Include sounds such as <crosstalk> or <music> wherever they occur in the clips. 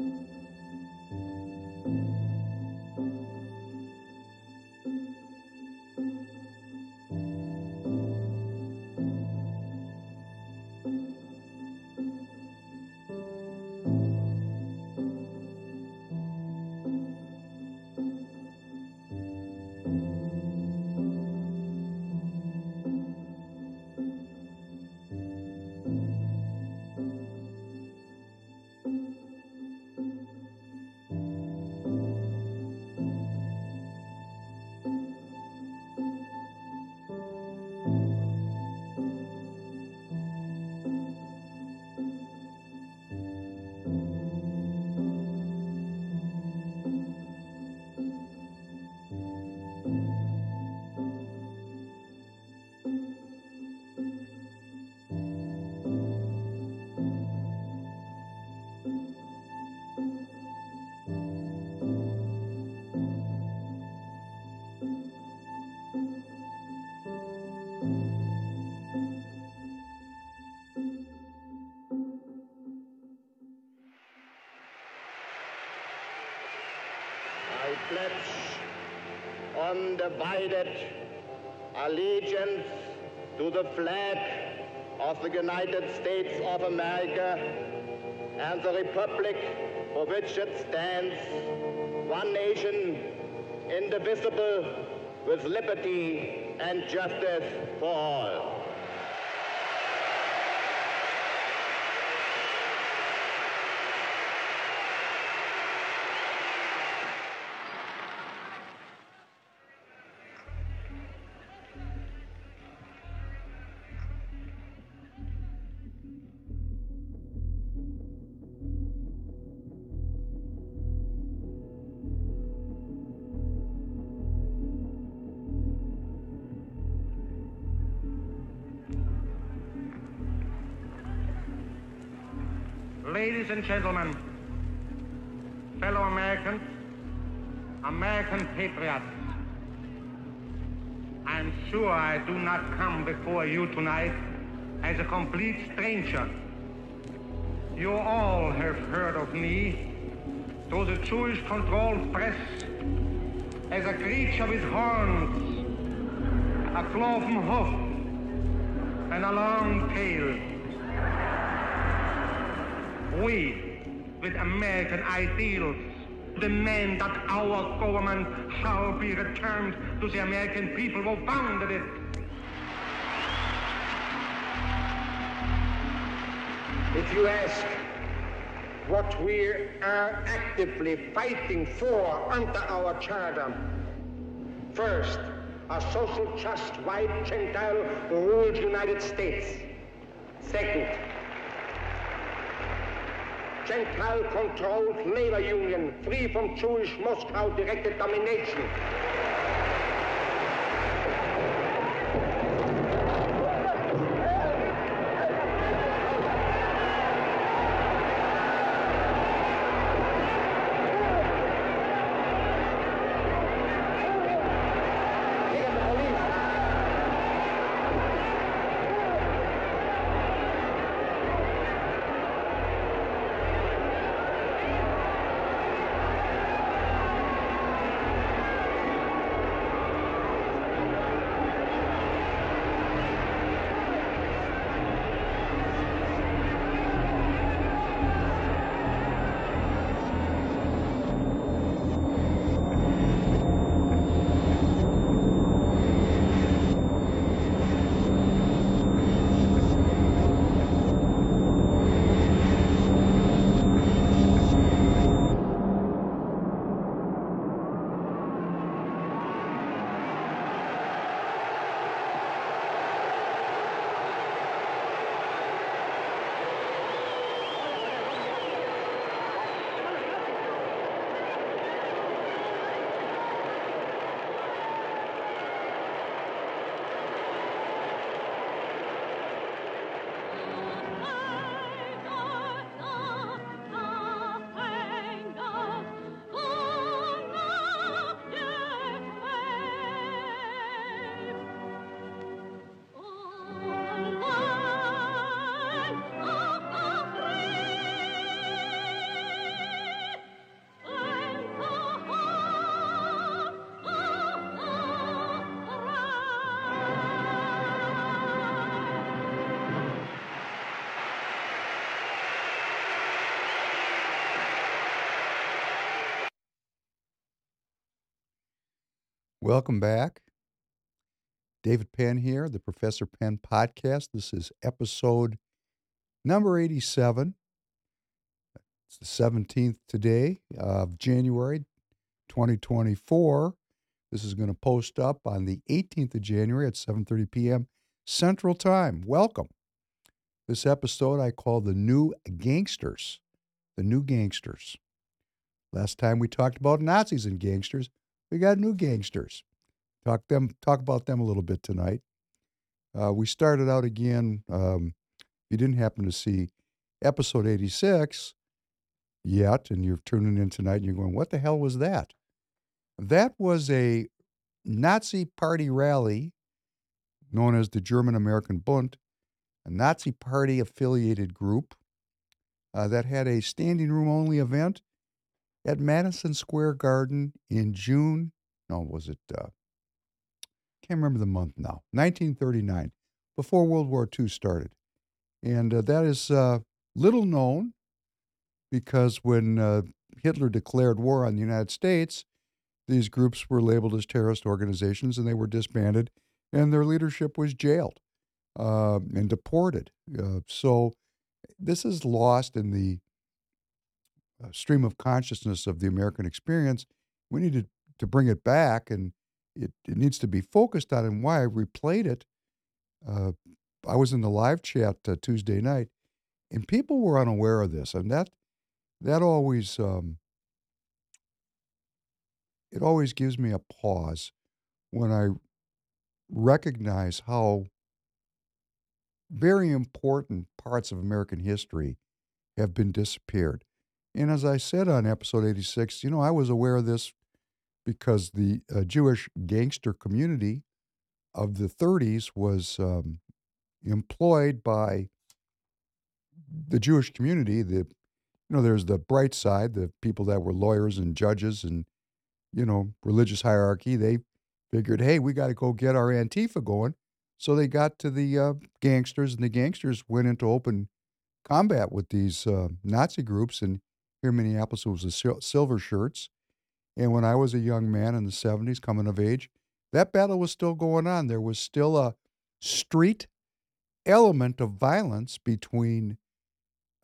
I pledge undivided allegiance to the flag of the United States of America and the republic for which it stands, one nation, indivisible, with liberty and justice for all. Ladies and gentlemen, fellow Americans, American patriots, I'm sure I do not come before you tonight as a complete stranger. You all have heard of me through the Jewish-controlled press as a creature with horns, a cloven hoof, and a long tail. We, with American ideals, demand that our government shall be returned to the American people who founded it. If you ask what we are actively fighting for under our charter, first, a social just white Gentile ruled United States. Second, Gentile controlled labor union free from Jewish Moscow directed domination. Welcome back. David Penn here, the Professor Penn podcast. This is episode number 87. It's the 17th today of January 2024. This is going to post up on the 18th of January at 7:30 p.m. Central Time. Welcome. This episode I call The New Gangsters. The New Gangsters. Last time we talked about Nazis and gangsters, we got new gangsters. Talk them talk about them a little bit tonight. Uh, we started out again. Um, you didn't happen to see episode 86 yet, and you're tuning in tonight and you're going, what the hell was that? That was a Nazi party rally known as the German American Bund, a Nazi party affiliated group uh, that had a standing room only event at Madison Square Garden in June. No, was it? Uh, can't remember the month now. 1939, before World War II started, and uh, that is uh, little known because when uh, Hitler declared war on the United States, these groups were labeled as terrorist organizations and they were disbanded, and their leadership was jailed uh, and deported. Uh, so this is lost in the stream of consciousness of the American experience. We need to, to bring it back, and it, it needs to be focused on. And why I replayed it, uh, I was in the live chat uh, Tuesday night, and people were unaware of this, and that that always um, it always gives me a pause when I recognize how very important parts of American history have been disappeared. And as I said on episode 86, you know, I was aware of this because the uh, Jewish gangster community of the 30s was um, employed by the Jewish community. The you know, there's the bright side, the people that were lawyers and judges and you know religious hierarchy. They figured, hey, we got to go get our Antifa going. So they got to the uh, gangsters, and the gangsters went into open combat with these uh, Nazi groups. And here in Minneapolis, it was the sil- Silver Shirts. And when I was a young man in the 70s, coming of age, that battle was still going on. There was still a street element of violence between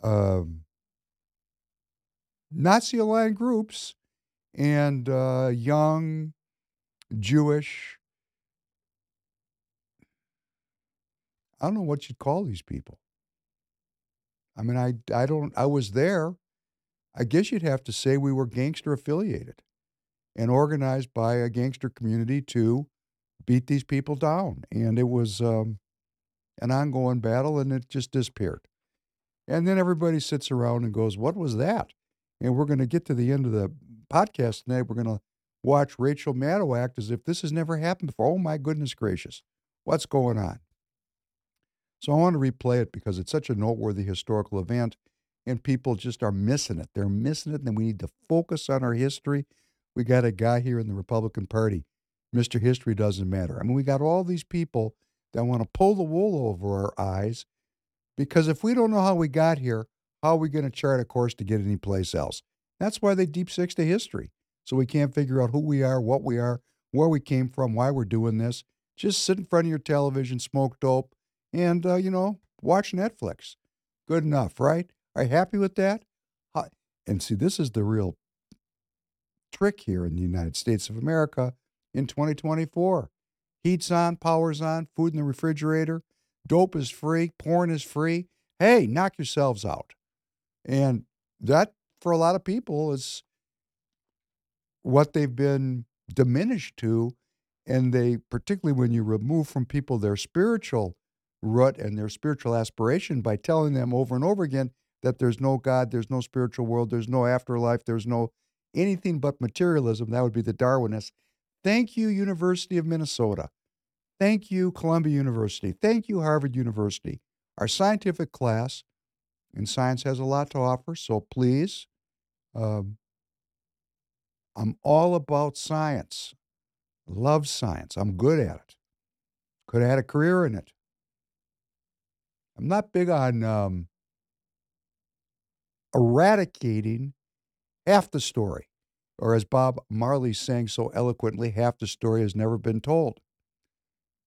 um, Nazi aligned groups and uh, young Jewish. I don't know what you'd call these people. I mean, I, I don't, I was there. I guess you'd have to say we were gangster affiliated and organized by a gangster community to beat these people down. And it was um, an ongoing battle and it just disappeared. And then everybody sits around and goes, What was that? And we're going to get to the end of the podcast tonight. We're going to watch Rachel Maddow act as if this has never happened before. Oh, my goodness gracious. What's going on? So I want to replay it because it's such a noteworthy historical event and people just are missing it. They're missing it, and we need to focus on our history. We got a guy here in the Republican Party, Mr. History Doesn't Matter. I mean, we got all these people that want to pull the wool over our eyes because if we don't know how we got here, how are we going to chart a course to get anyplace else? That's why they deep six to history. So we can't figure out who we are, what we are, where we came from, why we're doing this. Just sit in front of your television, smoke dope, and, uh, you know, watch Netflix. Good enough, right? Are you happy with that? And see, this is the real trick here in the United States of America in 2024. Heat's on, power's on, food in the refrigerator, dope is free, porn is free. Hey, knock yourselves out. And that, for a lot of people, is what they've been diminished to. And they, particularly when you remove from people their spiritual root and their spiritual aspiration by telling them over and over again that there's no God, there's no spiritual world, there's no afterlife, there's no anything but materialism. That would be the Darwinists. Thank you, University of Minnesota. Thank you, Columbia University. Thank you, Harvard University. Our scientific class and science has a lot to offer. So please, um, I'm all about science. Love science. I'm good at it. Could have had a career in it. I'm not big on um, eradicating half the story. Or as Bob Marley sang so eloquently, half the story has never been told.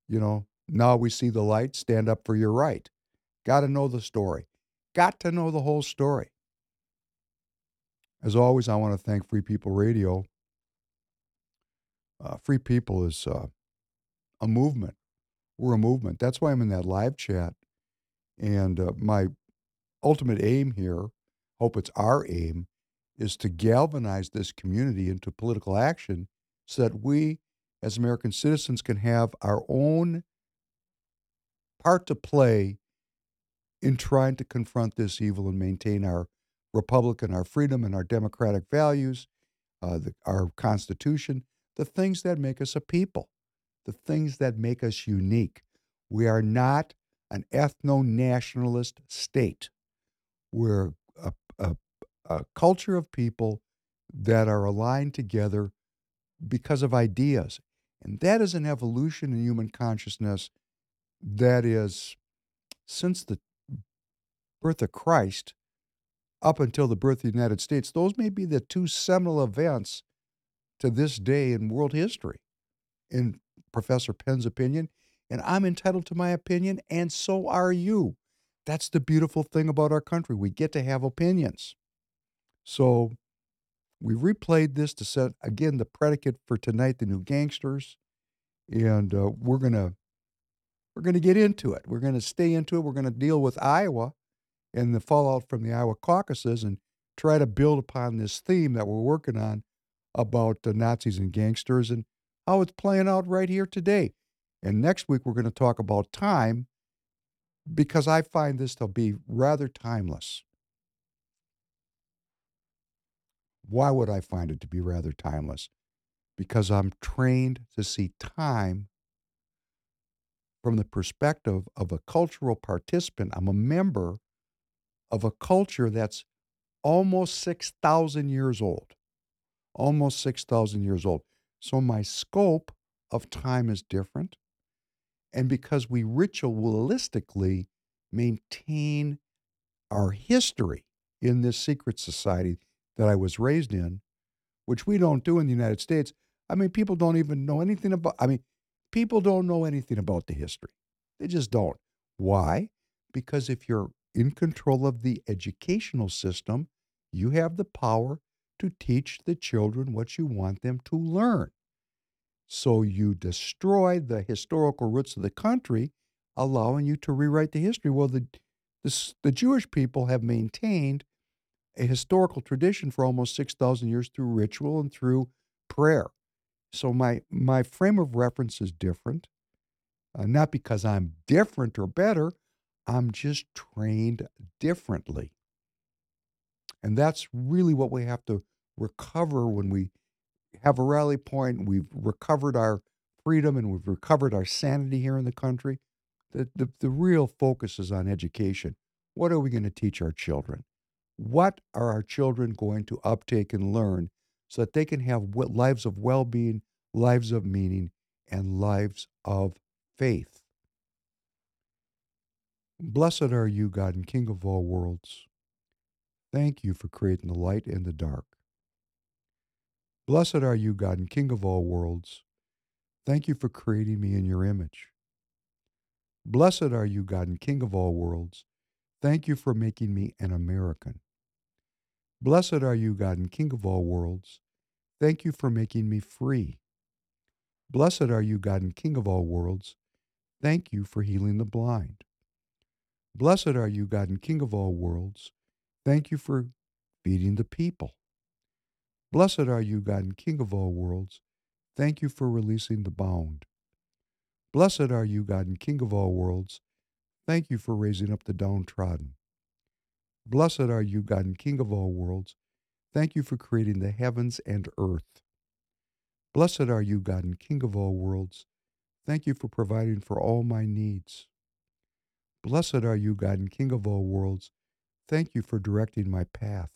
You know, now we see the light, stand up for your right. Got to know the story. Got to know the whole story. As always, I want to thank Free People Radio. Uh, Free People is uh, a movement. We're a movement. That's why I'm in that live chat. And uh, my ultimate aim here, hope it's our aim, is to galvanize this community into political action so that we, as American citizens, can have our own part to play in trying to confront this evil and maintain our Republican, our freedom, and our democratic values, uh, the, our Constitution, the things that make us a people, the things that make us unique. We are not an ethno nationalist state. We're a culture of people that are aligned together because of ideas. And that is an evolution in human consciousness that is, since the birth of Christ up until the birth of the United States, those may be the two seminal events to this day in world history, in Professor Penn's opinion. And I'm entitled to my opinion, and so are you. That's the beautiful thing about our country. We get to have opinions. So we replayed this to set, again, the predicate for tonight, the new gangsters. And uh, we're to we're to get into it. We're to stay into it. We're to deal with Iowa and the fallout from the Iowa caucuses and try to build upon this theme that we're working on about the Nazis and gangsters and how it's playing out right here today. And next week, we're going to talk about time because I find this to be rather timeless. Why would I find it to be rather timeless? Because I'm trained to see time from the perspective of a cultural participant. I'm a member of a culture that's almost 6,000 years old. Almost 6,000 years old. So my scope of time is different. And because we ritualistically maintain our history in this secret society that I was raised in, which we don't do in the United States. I mean, people don't even know anything about, I mean, people don't know anything about the history. They just don't. Why? Because if you're in control of the educational system, you have the power to teach the children what you want them to learn. So you destroy the historical roots of the country, allowing you to rewrite the history. Well, the, the, the Jewish people have maintained a historical tradition for almost 6,000 years through ritual and through prayer. So my, my frame of reference is different, uh, not because I'm different or better, I'm just trained differently. And that's really what we have to recover when we have a rally point we've recovered our freedom and we've recovered our sanity here in the country. The, the, the real focus is on education. What are we going to teach our children? What are our children going to uptake and learn so that they can have lives of well being, lives of meaning, and lives of faith? Blessed are you, God and King of all worlds. Thank you for creating the light and the dark. Blessed are you, God and King of all worlds. Thank you for creating me in your image. Blessed are you, God and King of all worlds. Thank you for making me an American. Blessed are you, God and King of all worlds. Thank you for making me free. Blessed are you, God and King of all worlds. Thank you for healing the blind. Blessed are you, God and King of all worlds. Thank you for feeding the people. Blessed are you, God and King of all worlds. Thank you for releasing the bound. Blessed are you, God and King of all worlds. Thank you for raising up the downtrodden. Blessed are you, God and King of all worlds. Thank you for creating the heavens and earth. Blessed are you, God and King of all worlds. Thank you for providing for all my needs. Blessed are you, God and King of all worlds. Thank you for directing my path.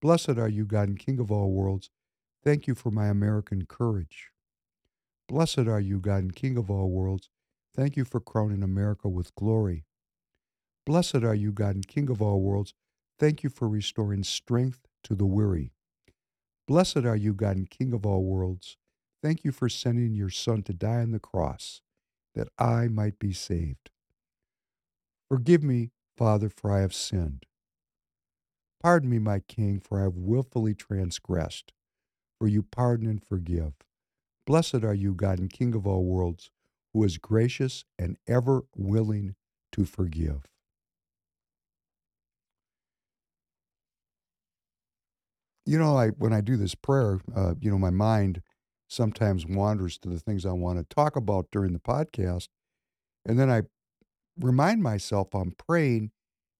Blessed are you, God and King of all worlds. Thank you for my American courage. Blessed are you, God and King of all worlds. Thank you for crowning America with glory. Blessed are you, God and King of all worlds. Thank you for restoring strength to the weary. Blessed are you, God and King of all worlds. Thank you for sending your Son to die on the cross that I might be saved. Forgive me, Father, for I have sinned. Pardon me, my King, for I have wilfully transgressed. For you pardon and forgive. Blessed are you, God and King of all worlds, who is gracious and ever willing to forgive. You know, I when I do this prayer, uh, you know, my mind sometimes wanders to the things I want to talk about during the podcast, and then I remind myself I'm praying,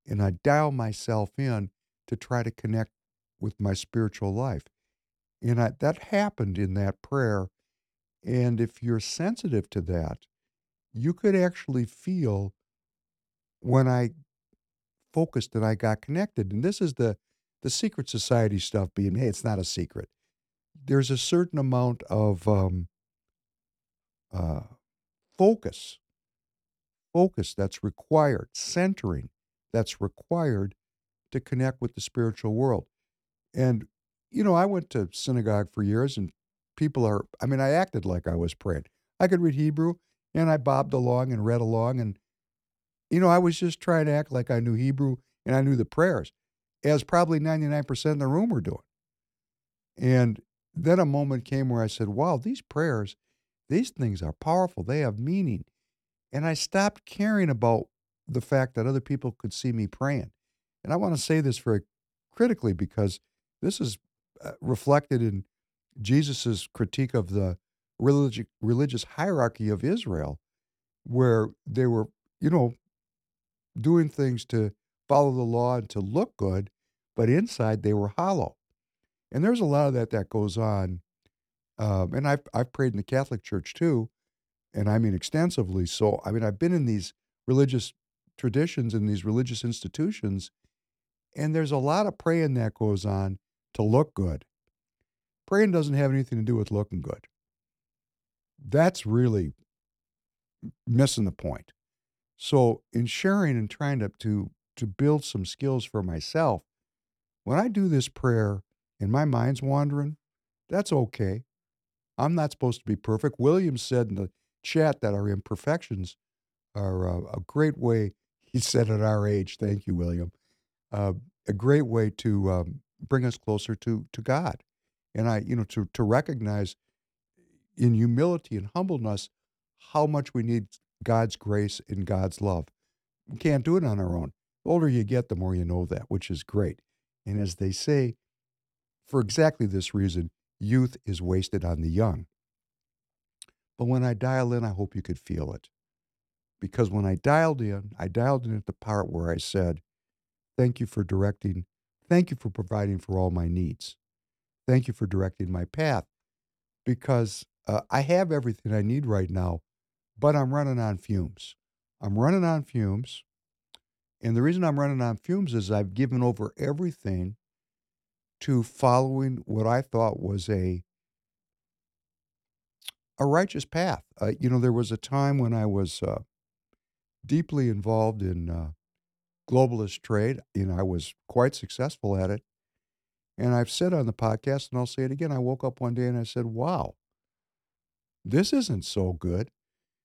and I dial myself in to try to connect with my spiritual life, and I, that happened in that prayer. And if you're sensitive to that, you could actually feel when I focused and I got connected. And this is the the secret society stuff being hey, it's not a secret. There's a certain amount of um, uh, focus, focus that's required, centering that's required to connect with the spiritual world. And you know, I went to synagogue for years, and people are. I mean, I acted like I was praying. I could read Hebrew, and I bobbed along and read along, and you know, I was just trying to act like I knew Hebrew and I knew the prayers, as probably 99% in the room were doing. And then a moment came where I said, wow, these prayers, these things are powerful. They have meaning. And I stopped caring about the fact that other people could see me praying. And I want to say this very critically because this is uh, reflected in Jesus's critique of the religious religious hierarchy of Israel, where they were, you know, doing things to follow the law and to look good, but inside they were hollow. And there's a lot of that that goes on. Um, and I've, I've prayed in the Catholic Church too, and I mean extensively. So, I mean, I've been in these religious traditions and these religious institutions, and there's a lot of praying that goes on to look good. Praying doesn't have anything to do with looking good. That's really missing the point. So in sharing and trying to, to to build some skills for myself, when I do this prayer and my mind's wandering, that's okay. I'm not supposed to be perfect. William said in the chat that our imperfections are uh, a great way. <laughs> He said at our age, thank you, William, uh, a great way to um, bring us closer to to God, and I, you know, to to recognize in humility and humbleness how much we need God's grace and God's love. We can't do it on our own. The older you get, the more you know that, which is great. And as they say, for exactly this reason, youth is wasted on the young. But when I dial in, I hope you could feel it. Because when I dialed in, I dialed in at the part where I said, Thank you for directing, thank you for providing for all my needs. Thank you for directing my path. Because uh, I have everything I need right now but I'm running on fumes. I'm running on fumes. And the reason I'm running on fumes is I've given over everything to following what I thought was a a righteous path. Uh, you know, there was a time when I was uh, deeply involved in uh, globalist trade. and I was quite successful at it. And I've said on the podcast, and I'll say it again. I woke up one day and I said, "Wow, this isn't so good."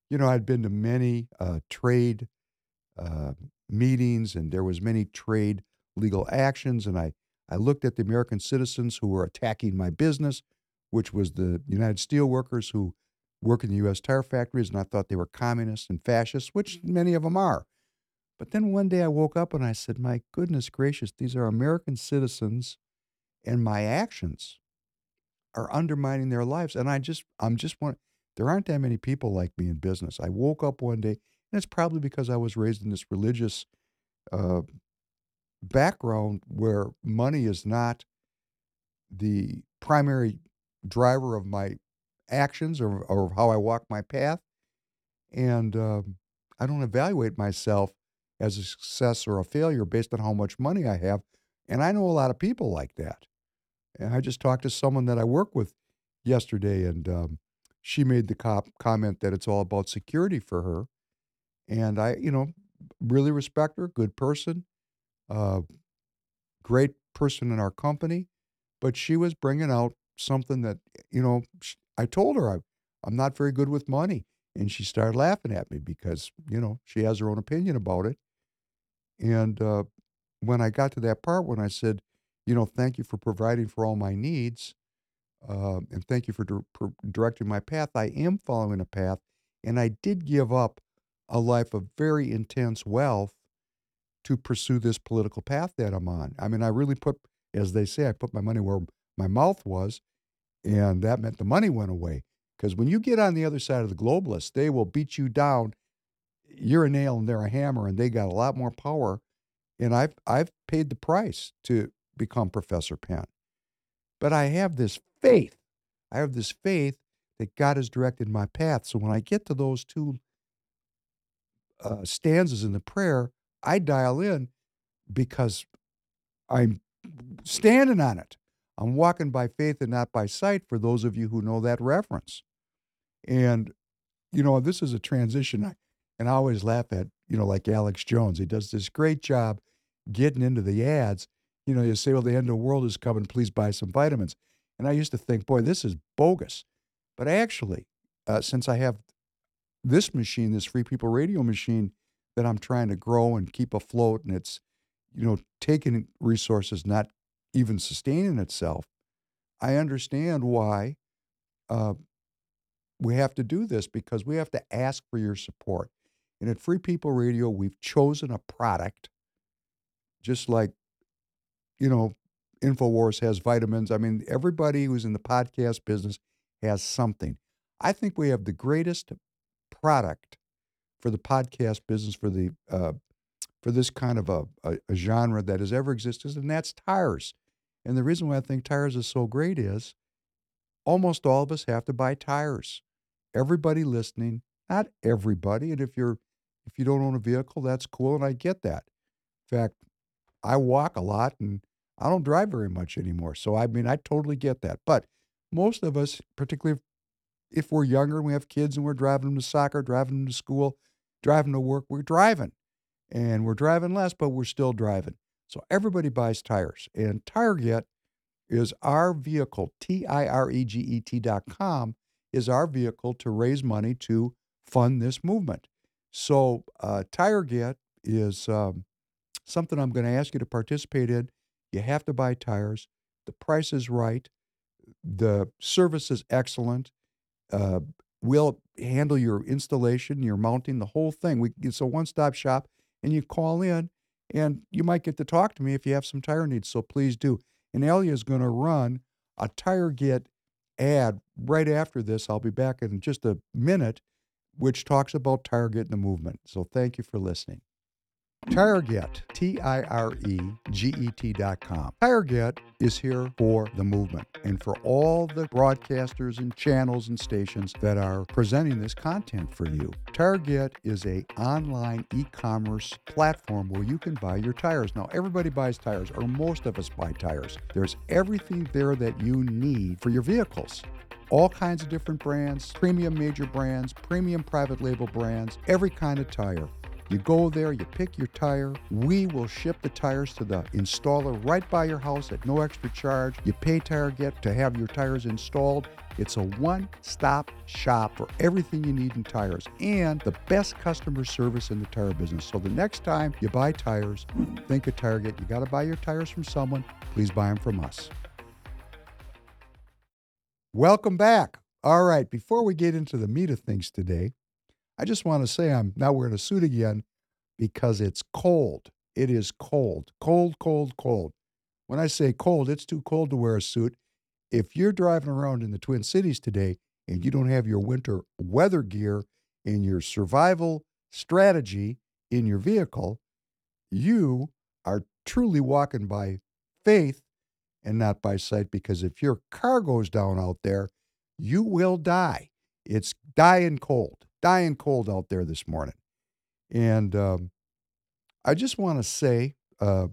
you know, I'd been to many uh, trade uh, meetings, and there was many trade legal actions, and I I looked at the American citizens who were attacking my business, which was the United Steelworkers who work in the U.S. tire factories, and I thought they were communists and fascists, which mm-hmm. many of them are. But then one day I woke up and I said, "My goodness gracious, these are American citizens, and my actions are undermining their lives." And I just I'm just one, there aren't that many people like me in business. I woke up one day, and it's probably because I was raised in this religious uh, background where money is not the primary driver of my actions or, or how I walk my path. And um, I don't evaluate myself as a success or a failure based on how much money I have. And I know a lot of people like that. And I just talked to someone that I work with yesterday, and um, she made the cop comment that it's all about security for her. And I, you know, really respect her, good person, uh, great person in our company. but she was bringing out something that you know. I told her I, I'm not very good with money, and she started laughing at me because you know she has her own opinion about it. And uh, when I got to that part when I said, you know, thank you for providing for all my needs, uh, and thank you for, di- for directing my path. I am following a path, and I did give up a life of very intense wealth to pursue this political path that I'm on. I mean, I really put, as they say, I put my money where my mouth was, and that meant the money went away. Because when you get on the other side of the globalists, they will beat you down. You're a nail and they're a hammer, and they got a lot more power. And I've I've paid the price to become Professor Penn. But I have this faith. I have this faith that God has directed my path. So when I get to those two uh, stanzas in the prayer, I dial in because I'm standing on it. I'm walking by faith and not by sight, for those of you who know that reference. And, you know, this is a transition. And I always laugh at, you know, like Alex Jones. He does this great job getting into the ads. You know, you say, well, the end of the world is coming. Please buy some vitamins. And I used to think, boy, this is bogus. But actually, uh, since I have this machine, this Free People Radio machine that I'm trying to grow and keep afloat, and it's, you know, taking resources, not even sustaining itself, I understand why uh, we have to do this because we have to ask for your support. And at Free People Radio, we've chosen a product, just like, you know, InfoWars has vitamins. I mean, everybody who's in the podcast business has something. I think we have the greatest product for the podcast business for the uh, for this kind of a, a, a genre that has ever existed, and that's tires. And the reason why I think tires is so great is almost all of us have to buy tires. Everybody listening, not everybody. And if you're if you don't own a vehicle, that's cool, and I get that. In fact, I walk a lot and I don't drive very much anymore. So I mean, I totally get that. But most of us, particularly if, we're younger and we have kids and we're driving them to soccer, driving them to school, driving to work, we're driving. And we're driving less, but we're still driving. So everybody buys tires. And TireGet is our vehicle, T I R E G E T dot com is our vehicle to raise money to fund this movement. So uh, TireGet is um, something I'm going to ask you to participate in. You have to buy tires. The price is right. The service is excellent. Uh, we'll handle your installation, your mounting, the whole thing. We, it's a one-stop shop, and you call in, and you might get to talk to me if you have some tire needs. So please do. And Elia is going to run a TireGet ad right after this. I'll be back in just a minute, which talks about TireGet and the movement. So thank you for listening. TireGet, T I R E G E T. TireGet is here for the movement and for all the broadcasters and channels and stations that are presenting this content for you. TireGet is a online e-commerce platform where you can buy your tires. Now, everybody buys tires, or most of us buy tires. There's everything there that you need for your vehicles all kinds of different brands, premium major brands, premium private label brands, every kind of tire. You go there, you pick your tire. We will ship the tires to the installer right by your house at no extra charge. You pay TireGet to have your tires installed. It's a one stop shop for everything you need in tires and the best customer service in the tire business. So the next time you buy tires, think of TireGet. You got to buy your tires from someone. Please buy them from us. Welcome back. All right, before we get into the meat of things today, I just want to say I'm now wearing a suit again because it's cold. It is cold, cold, cold, cold. When I say cold, it's too cold to wear a suit. If you're driving around in the Twin Cities today and you don't have your winter weather gear and your survival strategy in your vehicle, you are truly walking by faith and not by sight because if your car goes down out there, you will die. It's dying cold dying cold out there this morning. And um, I just want to say, uh,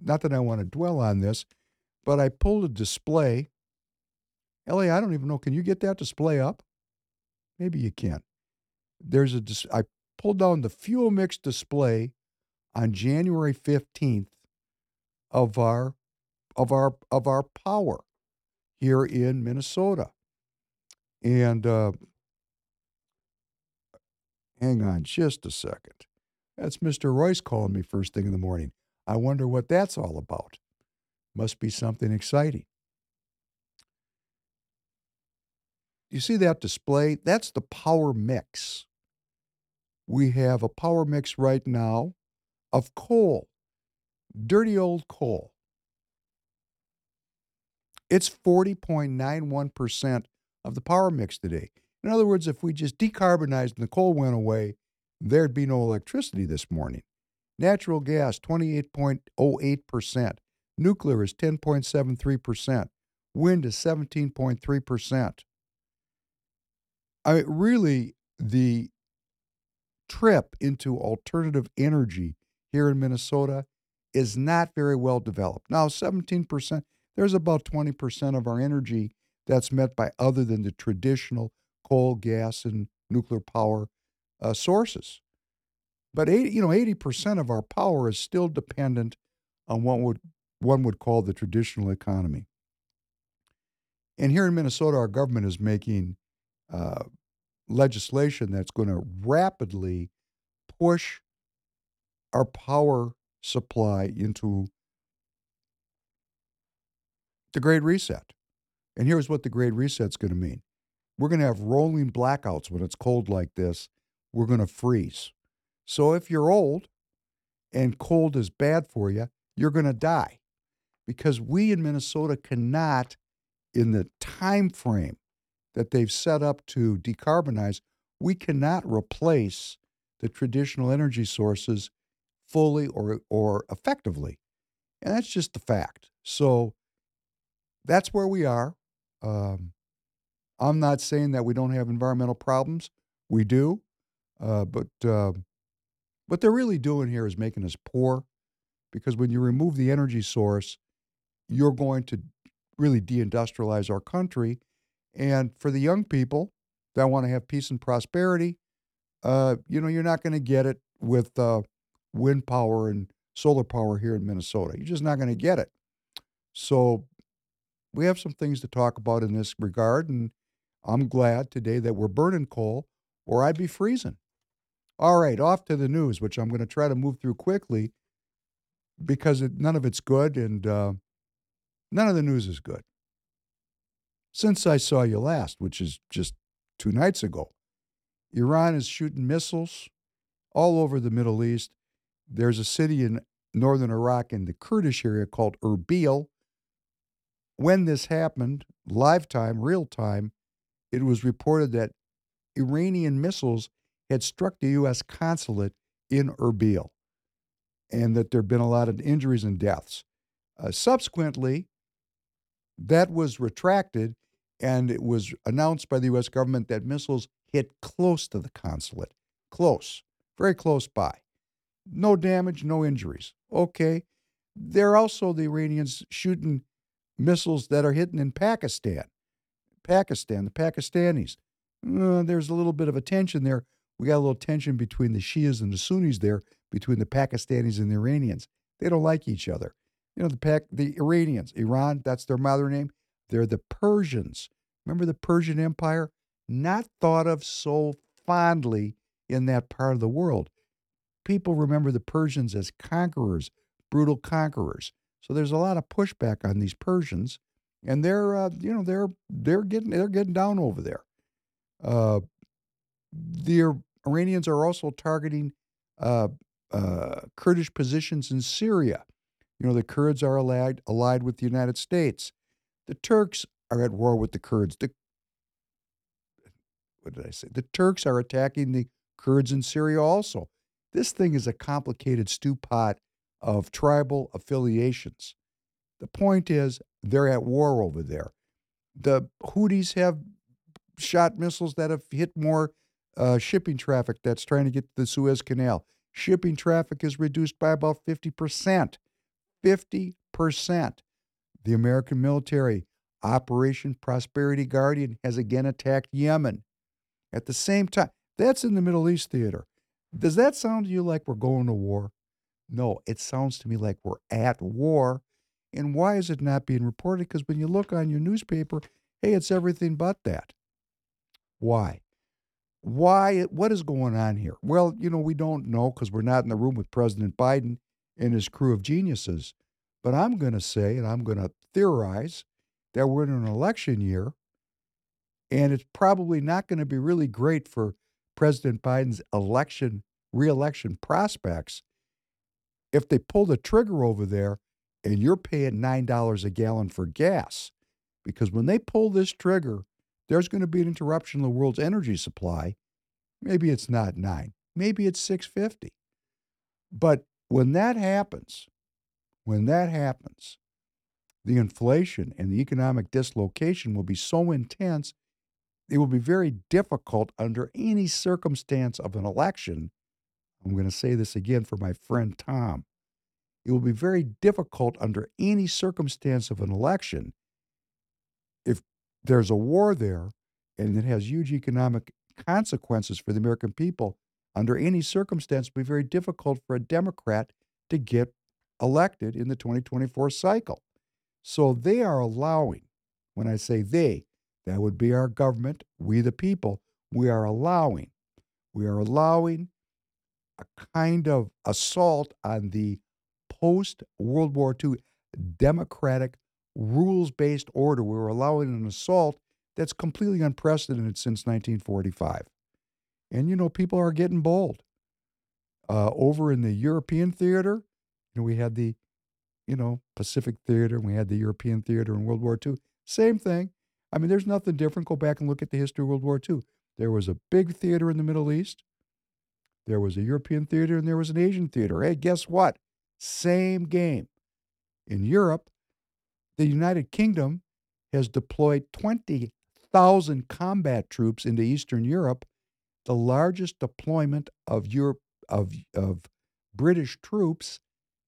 not that I want to dwell on this, but I pulled a display. Ellie, I don't even know. Can you get that display up? Maybe you can. There's a. Dis- I pulled down the fuel mix display on January 15th of our of our of our power here in Minnesota. And uh, hang on just a second. That's Mr. Royce calling me first thing in the morning. I wonder what that's all about. Must be something exciting. You see that display? That's the power mix. We have a power mix right now of coal, dirty old coal. It's 40.91% of the power mix today. In other words, if we just decarbonized and the coal went away, there'd be no electricity this morning. Natural gas, 28.08%. Nuclear is 10.73%. Wind is 17.3%. I mean, really, the trip into alternative energy here in Minnesota is not very well developed. Now, 17%, there's about 20% of our energy that's met by other than the traditional coal, gas, and nuclear power uh, sources. But 80, you know, 80% of our power is still dependent on what would one would call the traditional economy. And here in Minnesota, our government is making uh, legislation that's going to rapidly push our power supply into the Great Reset. And here's what the Great Reset's going to mean we're going to have rolling blackouts when it's cold like this. We're going to freeze. So if you're old and cold is bad for you, you're going to die because we in Minnesota cannot, in the time frame that they've set up to decarbonize, we cannot replace the traditional energy sources fully or, or effectively. And that's just the fact. So that's where we are. Um, I'm not saying that we don't have environmental problems. We do. Uh, but uh, what they're really doing here is making us poor because when you remove the energy source, you're going to really deindustrialize our country. And for the young people that want to have peace and prosperity, uh, you know, you're not going to get it with uh, wind power and solar power here in Minnesota. You're just not going to get it. So we have some things to talk about in this regard. And I'm glad today that we're burning coal, or I'd be freezing. All right, off to the news, which I'm going to try to move through quickly because it, none of it's good and uh, none of the news is good. Since I saw you last, which is just two nights ago, Iran is shooting missiles all over the Middle East. There's a city in northern Iraq in the Kurdish area called Erbil. When this happened, live time, real time, it was reported that Iranian missiles had struck the U.S. consulate in Erbil and that there had been a lot of injuries and deaths. Uh, subsequently, that was retracted and it was announced by the U.S. government that missiles hit close to the consulate. Close, very close by. No damage, no injuries. Okay. They're also the Iranians shooting missiles that are hitting in Pakistan. Pakistan, the Pakistanis. Uh, there's a little bit of a tension there. We got a little tension between the Shias and the Sunnis there, between the Pakistanis and the Iranians. They don't like each other. You know, the the Iranians, Iran, that's their mother name. They're the Persians. Remember the Persian Empire? Not thought of so fondly in that part of the world. People remember the Persians as conquerors, brutal conquerors. So there's a lot of pushback on these Persians and they're uh, you know they're they're getting they're getting down over there. Uh, the Iranians are also targeting uh, uh, Kurdish positions in Syria. You know the Kurds are allied allied with the United States. The Turks are at war with the Kurds. The what did I say? The Turks are attacking the Kurds in Syria also. This thing is a complicated stew pot of tribal affiliations. The point is, they're at war over there. The Houthis have shot missiles that have hit more uh, shipping traffic that's trying to get to the Suez Canal. Shipping traffic is reduced by about 50%. 50%. The American military, Operation Prosperity Guardian, has again attacked Yemen. At the same time, that's in the Middle East theater. Does that sound to you like we're going to war? No, it sounds to me like we're at war And why is it not being reported? Because when you look on your newspaper, hey, it's everything but that. Why? Why? What is going on here? Well, you know, we don't know because we're not in the room with President Biden and his crew of geniuses. But I'm going to say, and I'm going to theorize, that we're in an election year, and it's probably not going to be really great for President Biden's election, reelection prospects if they pull the trigger over there and you're paying $9 a gallon for gas. Because when they pull this trigger, there's going to be an interruption in the world's energy supply. Maybe it's not 9, maybe it's 650. But when that happens, when that happens, the inflation and the economic dislocation will be so intense, it will be very difficult under any circumstance of an election. I'm going to say this again for my friend Tom. It will be very difficult under any circumstance of an election if there's a war there and it has huge economic consequences for the American people. Under any circumstance, it will be very difficult for a Democrat to get elected in the 2024 cycle. So they are allowing, when I say they, that would be our government, we the people, we are allowing, we are allowing a kind of assault on the post World War II democratic rules based order. We're allowing an assault that's completely unprecedented since 1945. And, you know, people are getting bold. Uh, over in the European theater, you know, we had the, you know, Pacific theater, and we had the European theater in World War II. Same thing. I mean, there's nothing different. Go back and look at the history of World War II. There was a big theater in the Middle East. There was a European theater and there was an Asian theater. Hey, guess what? Same game. In Europe, the United Kingdom has deployed 20,000 combat troops into Eastern Europe, the largest deployment of Europe of, of British troops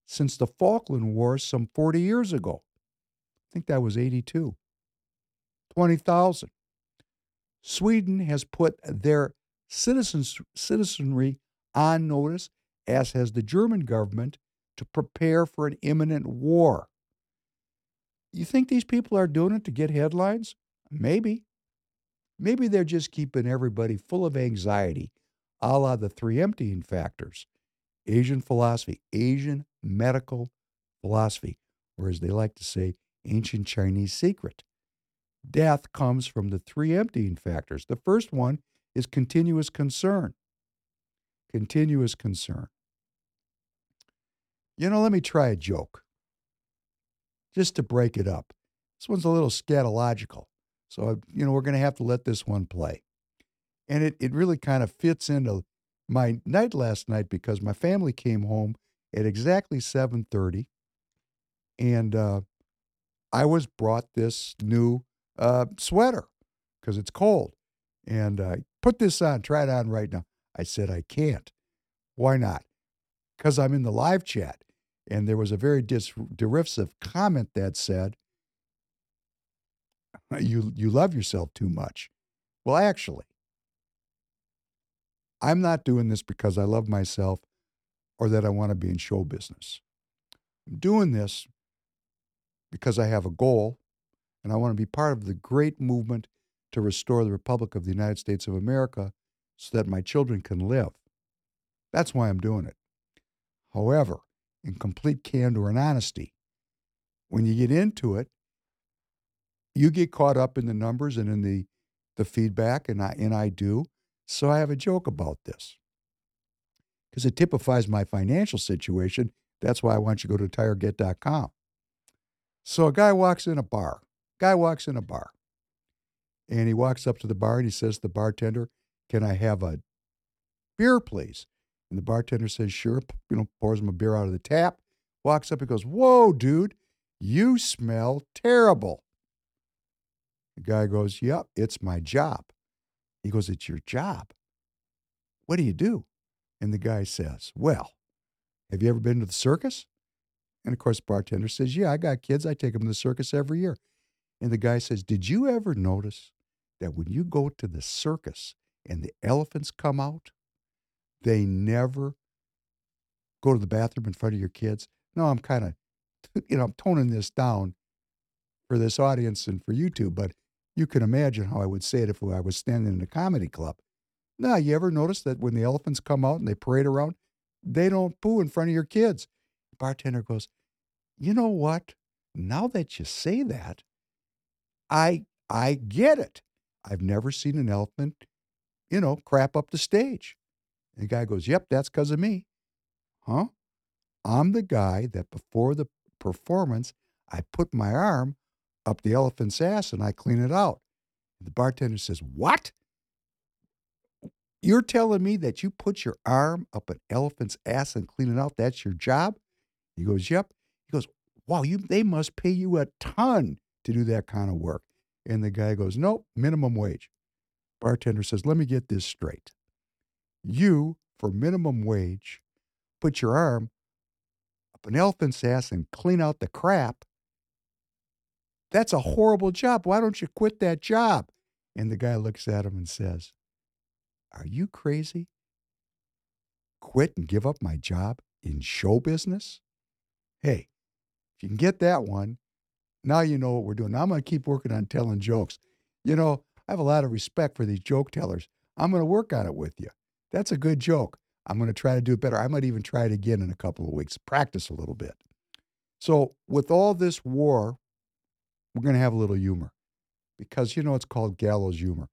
since the Falkland War some 40 years ago. I think that was 82. 20,000. Sweden has put their citizens, citizenry on notice, as has the German government, to prepare for an imminent war. You think these people are doing it to get headlines? Maybe. Maybe they're just keeping everybody full of anxiety, a la the three emptying factors Asian philosophy, Asian medical philosophy, or as they like to say, ancient Chinese secret. Death comes from the three emptying factors. The first one is continuous concern. Continuous concern. You know, let me try a joke just to break it up. This one's a little scatological. So, you know, we're going to have to let this one play. And it, it really kind of fits into my night last night because my family came home at exactly 7.30 and uh, I was brought this new uh, sweater because it's cold. And uh, put this on, try it on right now. I said, I can't. Why not? Because I'm in the live chat. And there was a very dis- derisive comment that said, you, you love yourself too much. Well, actually, I'm not doing this because I love myself or that I want to be in show business. I'm doing this because I have a goal and I want to be part of the great movement to restore the Republic of the United States of America so that my children can live. That's why I'm doing it. However, in complete candor and honesty. When you get into it, you get caught up in the numbers and in the, the feedback, and I, and I do. So I have a joke about this because it typifies my financial situation. That's why I want you to go to tireget.com. So a guy walks in a bar. Guy walks in a bar. And he walks up to the bar and he says to the bartender, Can I have a beer, please? And the bartender says, sure, you know, pours him a beer out of the tap, walks up and goes, Whoa, dude, you smell terrible. The guy goes, Yep, it's my job. He goes, It's your job. What do you do? And the guy says, Well, have you ever been to the circus? And of course, the bartender says, Yeah, I got kids. I take them to the circus every year. And the guy says, Did you ever notice that when you go to the circus and the elephants come out, they never go to the bathroom in front of your kids. No, I'm kind of <laughs> you know, I'm toning this down for this audience and for YouTube, but you can imagine how I would say it if I was standing in a comedy club. Now, you ever notice that when the elephants come out and they parade around, they don't poo in front of your kids? Bartender goes, You know what? Now that you say that, I I get it. I've never seen an elephant, you know, crap up the stage. And the guy goes, Yep, that's because of me. Huh? I'm the guy that before the performance, I put my arm up the elephant's ass and I clean it out. The bartender says, What? You're telling me that you put your arm up an elephant's ass and clean it out? That's your job? He goes, Yep. He goes, Wow, you they must pay you a ton to do that kind of work. And the guy goes, Nope, minimum wage. Bartender says, Let me get this straight. You, for minimum wage, put your arm up an elephant's ass and clean out the crap. That's a horrible job. Why don't you quit that job? And the guy looks at him and says, Are you crazy? Quit and give up my job in show business? Hey, if you can get that one, now you know what we're doing. Now I'm going to keep working on telling jokes. You know, I have a lot of respect for these joke tellers. I'm going to work on it with you. That's a good joke. I'm going to try to do it better. I might even try it again in a couple of weeks, practice a little bit. So, with all this war, we're going to have a little humor because, you know, it's called gallows humor.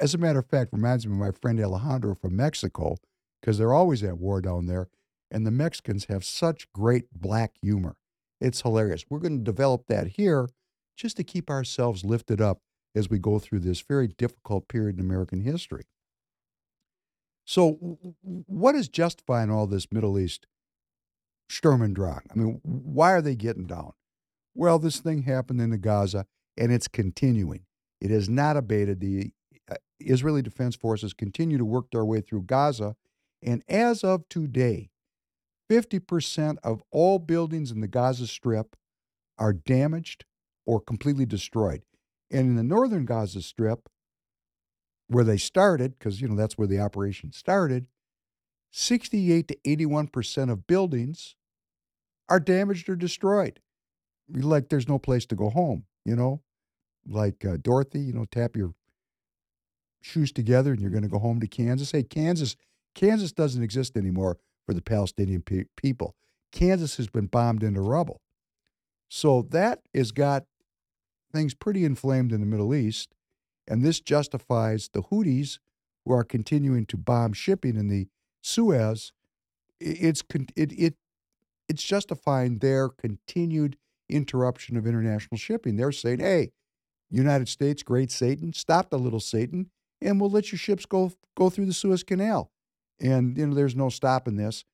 As a matter of fact, reminds me of my friend Alejandro from Mexico because they're always at war down there. And the Mexicans have such great black humor. It's hilarious. We're going to develop that here just to keep ourselves lifted up as we go through this very difficult period in American history. So, what is justifying all this Middle East Sturm und Drang? I mean, why are they getting down? Well, this thing happened in the Gaza, and it's continuing. It has not abated. The uh, Israeli Defense Forces continue to work their way through Gaza, and as of today, 50% of all buildings in the Gaza Strip are damaged or completely destroyed. And in the northern Gaza Strip, where they started, because you know that's where the operation started, 68 to 81% of buildings are damaged or destroyed. Like there's no place to go home, you know? Like uh, Dorothy, you know, tap your shoes together and you're going to go home to Kansas. Hey, Kansas, Kansas doesn't exist anymore for the Palestinian pe- people. Kansas has been bombed into rubble. So that has got things pretty inflamed in the Middle East. And this justifies the Houthis, who are continuing to bomb shipping in the Suez. It's it, it it's justifying their continued interruption of international shipping. They're saying, "Hey, United States, great Satan, stop the little Satan, and we'll let your ships go go through the Suez Canal." And you know, there's no stopping this.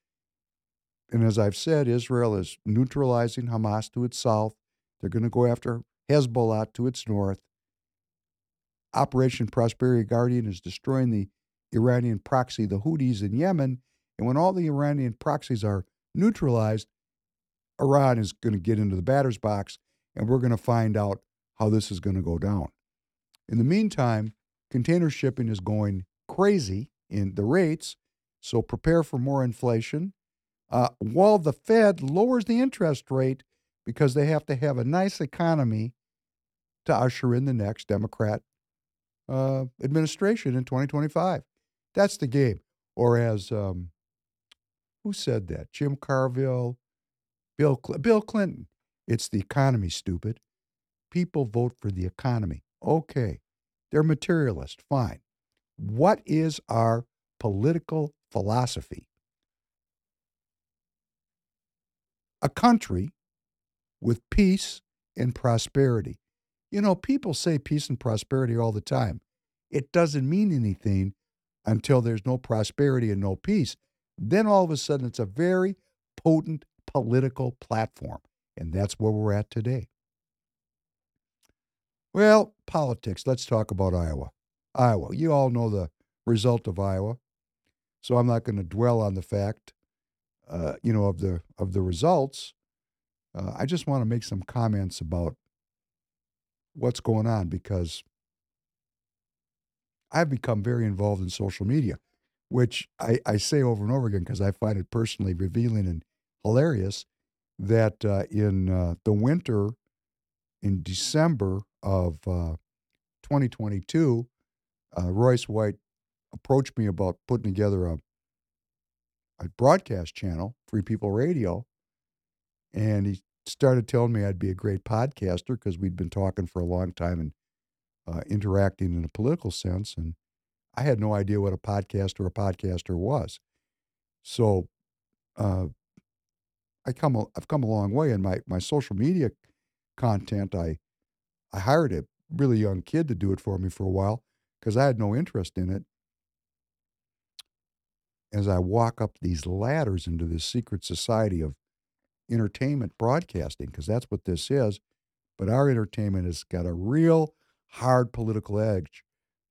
And as I've said, Israel is neutralizing Hamas to its south. They're going to go after Hezbollah to its north. Operation Prosperity Guardian is destroying the Iranian proxy, the Houthis in Yemen. And when all the Iranian proxies are neutralized, Iran is going to get into the batter's box, and we're going to find out how this is going to go down. In the meantime, container shipping is going crazy in the rates, so prepare for more inflation. Uh, while the Fed lowers the interest rate because they have to have a nice economy to usher in the next Democrat uh, administration in 2025. That's the game. Or as um, who said that? Jim Carville, Bill Cl- Bill Clinton. It's the economy, stupid. People vote for the economy. Okay, they're materialist. Fine. What is our political philosophy? A country with peace and prosperity. You know, people say peace and prosperity all the time. It doesn't mean anything until there's no prosperity and no peace. Then all of a sudden, it's a very potent political platform. And that's where we're at today. Well, politics. Let's talk about Iowa. Iowa. You all know the result of Iowa. So I'm not going to dwell on the fact, uh, you know, of the of the results. Uh, I just want to make some comments about what's going on because I've become very involved in social media, which I, I say over and over again because I find it personally revealing and hilarious. that uh, in uh, the winter, in December of uh, 2022, uh, Royce White approached me about putting together a, a broadcast channel, Free People Radio, and he started telling me I'd be a great podcaster because we'd been talking for a long time and uh, interacting in a political sense, and I had no idea what a podcast or a podcaster was. So, uh, I come I've come a long way in my my social media content. I I hired a really young kid to do it for me for a while because I had no interest in it. As I walk up these ladders into this secret society of entertainment broadcasting, because that's what this is, but our entertainment has got a real hard political edge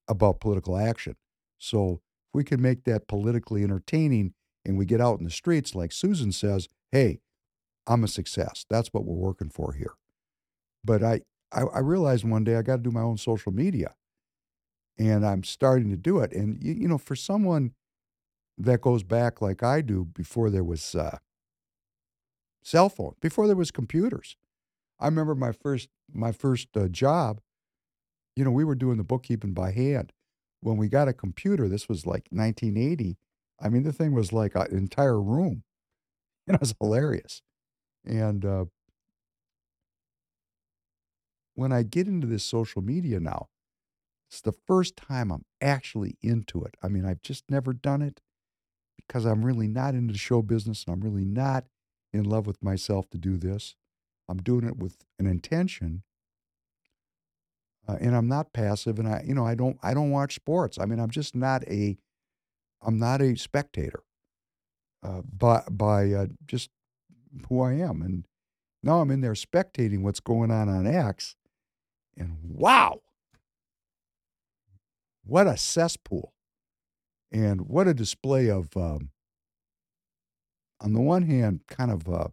about political action. So if we can make that politically entertaining and we get out in the streets, like Susan says, hey, I'm a success. That's what we're working for here. But I, I, I realized one day I got to do my own social media. And I'm starting to do it. And, you, you know, for someone that goes back like I do before there was uh, cell phone, before there was computers. I remember my first my first uh, job. You know, we were doing the bookkeeping by hand. When we got a computer, this was like 1980. I mean, the thing was like an entire room. You <laughs> know, it was hilarious. And uh, when I get into this social media now, it's the first time I'm actually into it. I mean, I've just never done it because I'm really not into show business and I'm really not in love with myself to do this. I'm doing it with an intention. Uh, and I'm not passive and I you know I don't I don't watch sports. I mean I'm just not a I'm not a spectator. Uh, by by uh, just who I am and now I'm in there spectating what's going on on X and wow. What a cesspool. And what a display of um, on the one hand, kind of uh,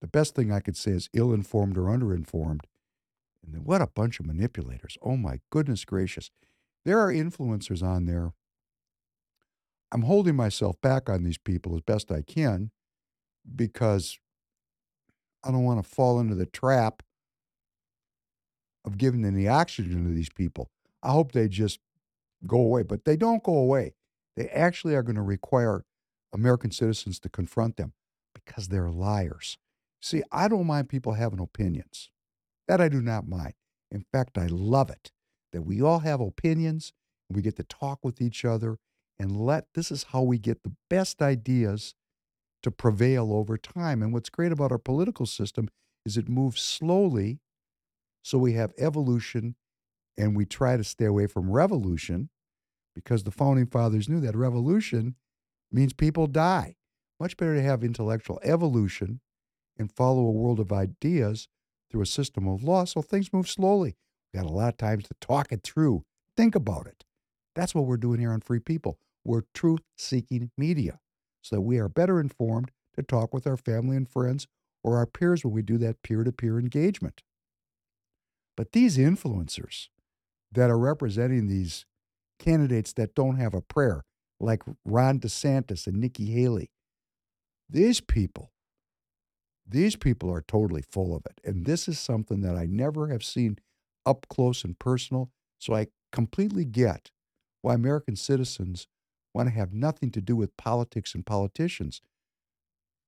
the best thing I could say is ill informed or underinformed. And then what a bunch of manipulators. Oh my goodness gracious. There are influencers on there. I'm holding myself back on these people as best I can because I don't want to fall into the trap of giving any oxygen to these people. I hope they just go away, but they don't go away. They actually are going to require American citizens to confront them because they're liars. See, I don't mind people having opinions. That I do not mind. In fact, I love it that we all have opinions and we get to talk with each other and let this is how we get the best ideas to prevail over time. And what's great about our political system is it moves slowly. So we have evolution and we try to stay away from revolution because the founding fathers knew that revolution means people die. Much better to have intellectual evolution and follow a world of ideas through a system of law so things move slowly. We got a lot of times to talk it through, think about it. That's what we're doing here on Free People. We're truth seeking media so that we are better informed to talk with our family and friends or our peers when we do that peer to peer engagement. But these influencers that are representing these candidates that don't have a prayer, like Ron DeSantis and Nikki Haley. These people, these people are totally full of it. And this is something that I never have seen up close and personal. So I completely get why American citizens want to have nothing to do with politics and politicians.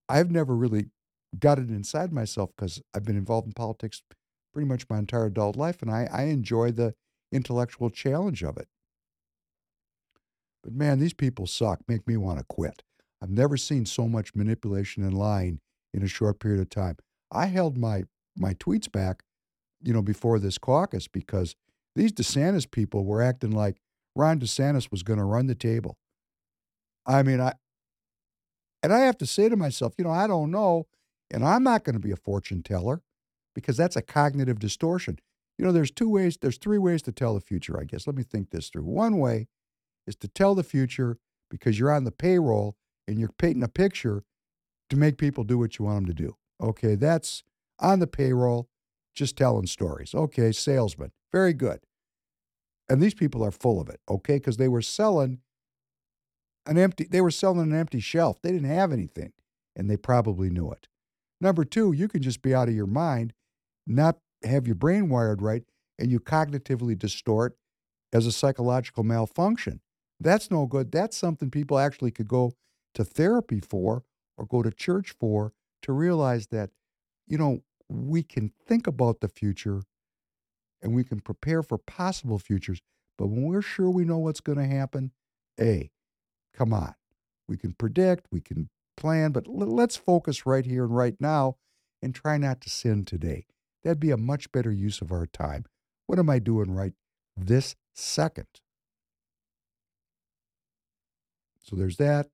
I've never really got it inside myself because I've been involved in politics pretty much my entire adult life, and I, I enjoy the intellectual challenge of it. But man, these people suck, make me want to quit. I've never seen so much manipulation and lying in a short period of time. I held my my tweets back, you know, before this caucus because these DeSantis people were acting like Ron DeSantis was going to run the table. I mean, I and I have to say to myself, you know, I don't know, and I'm not going to be a fortune teller because that's a cognitive distortion. You know, there's two ways, there's three ways to tell the future, I guess. Let me think this through. One way is to tell the future because you're on the payroll and you're painting a picture to make people do what you want them to do. Okay, that's on the payroll, just telling stories. Okay, salesman, very good. And these people are full of it, okay, because they were selling an empty, they were selling an empty shelf. They didn't have anything, and they probably knew it. Number two, you can just be out of your mind, not have your brain wired right, and you cognitively distort as a psychological malfunction. That's no good. That's something people actually could go to therapy for or go to church for to realize that, you know, we can think about the future and we can prepare for possible futures. But when we're sure we know what's going to happen, A, come on. We can predict, we can plan, but let's focus right here and right now and try not to sin today. That'd be a much better use of our time. What am I doing right this second? So there's that.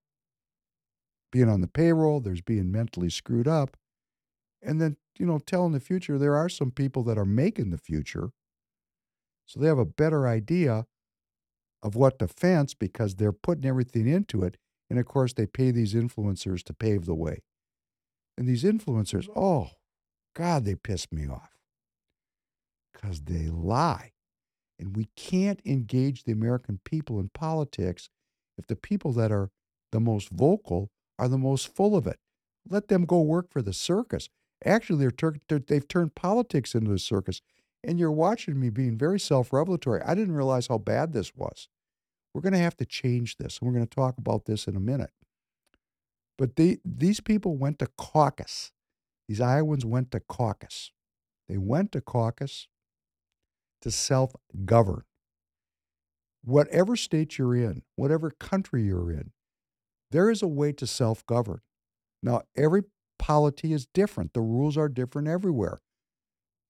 Being on the payroll, there's being mentally screwed up. And then, you know, telling the future, there are some people that are making the future. So they have a better idea of what to fence because they're putting everything into it. And of course, they pay these influencers to pave the way. And these influencers, oh, God, they piss me off because they lie. And we can't engage the American people in politics if the people that are the most vocal are the most full of it. Let them go work for the circus. Actually, they're, tur- they're they've turned politics into a circus. And you're watching me being very self revelatory. I didn't realize how bad this was. We're going to have to change this. And we're going to talk about this in a minute. But they, these people went to caucus. These Iowans went to caucus. They went to caucus to self govern. Whatever state you're in, whatever country you're in, there is a way to self govern. Now, every polity is different, the rules are different everywhere.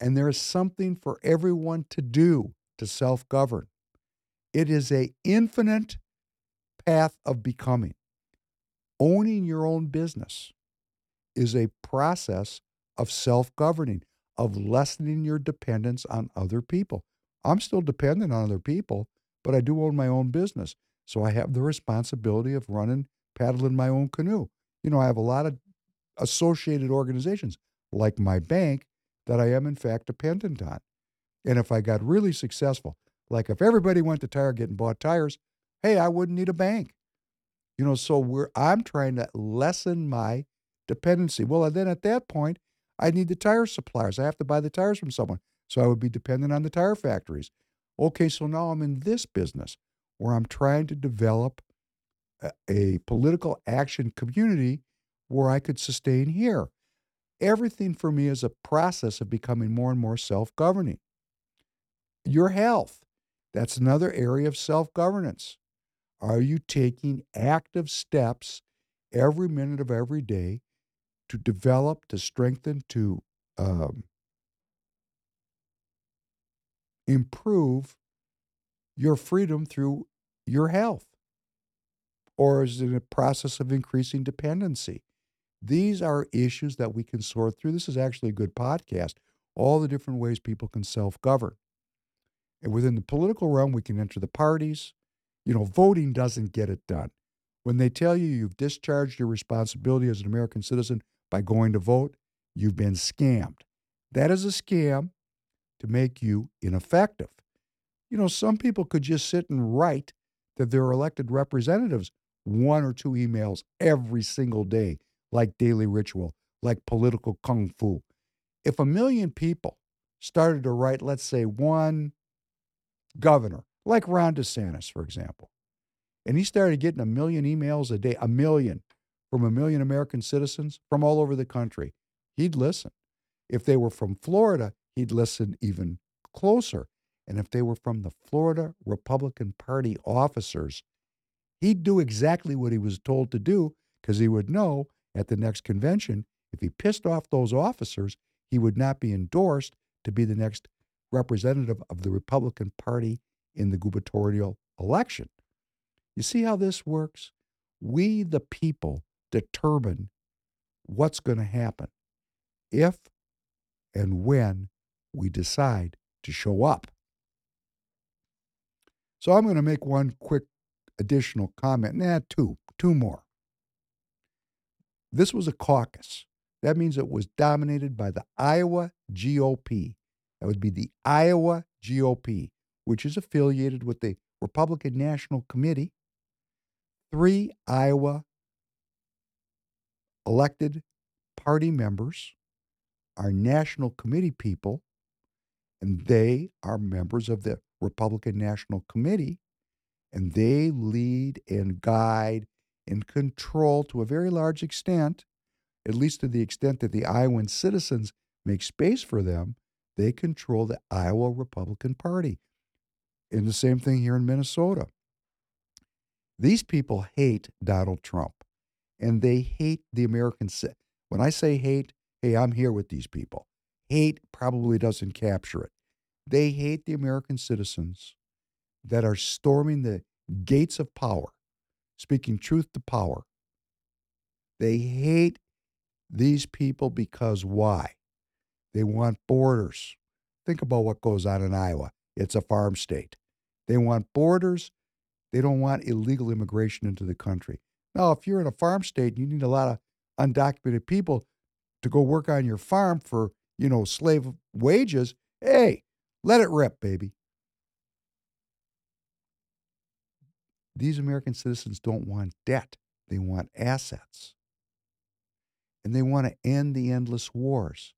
And there is something for everyone to do to self govern. It is a infinite path of becoming. Owning your own business is a process of self governing of lessening your dependence on other people. I'm still dependent on other people, but I do own my own business. So I have the responsibility of running, paddling my own canoe. You know, I have a lot of associated organizations like my bank that I am, in fact, dependent on. And if I got really successful, like if everybody went to TireGet and bought tires, hey, I wouldn't need a bank. You know, so we're I'm trying to lessen my dependency. Well, then at that point, I need the tire suppliers. I have to buy the tires from someone. So I would be dependent on the tire factories. Okay, so now I'm in this business where I'm trying to develop a, a political action community where I could sustain here. Everything for me is a process of becoming more and more self governing. Your health, that's another area of self governance. Are you taking active steps every minute of every day to develop, to strengthen, to um, improve your freedom through your health? Or is it a process of increasing dependency? These are issues that we can sort through. This is actually a good podcast. All the different ways people can self govern. And within the political realm, we can enter the parties. You know, voting doesn't get it done. When they tell you you've discharged your responsibility as an American citizen, by going to vote, you've been scammed. That is a scam to make you ineffective. You know, some people could just sit and write that they're elected representatives one or two emails every single day, like daily ritual, like political kung fu. If a million people started to write, let's say, one governor, like Ron DeSantis, for example, and he started getting a million emails a day, a million from a million American citizens from all over the country, he'd listen. If they were from Florida, he'd listen even closer. And if they were from the Florida Republican Party officers, he'd do exactly what he was told to do because he would know at the next convention, if he pissed off those officers, he would not be endorsed to be the next representative of the Republican Party in the gubernatorial election. You see how this works? We, the people, determine what's going to happen if and when we decide to show up. So I'm going to make one quick additional comment. Nah, two, two more. This was a caucus. That means it was dominated by the Iowa GOP. That would be the Iowa GOP, which is affiliated with the Republican National Committee. Three Iowa elected party members are national committee people, and they are members of the Republican National Committee, and they lead and guide and control to a very large extent, at least to the extent that the Iowan citizens make space for them, they control the Iowa Republican Party. And the same thing here in Minnesota. These people hate Donald Trump and they hate the American. When I say hate, hey, I'm here with these people. Hate probably doesn't capture it. They hate the American citizens that are storming the gates of power, speaking truth to power. They hate these people because why? They want borders. Think about what goes on in Iowa. It's a farm state. They want borders. They don't want illegal immigration into the country. Now, if you're in a farm state and you need a lot of undocumented people to go work on your farm for, you know, slave wages, hey, let it rip, baby. These American citizens don't want debt, they want assets. And they want to end the endless wars.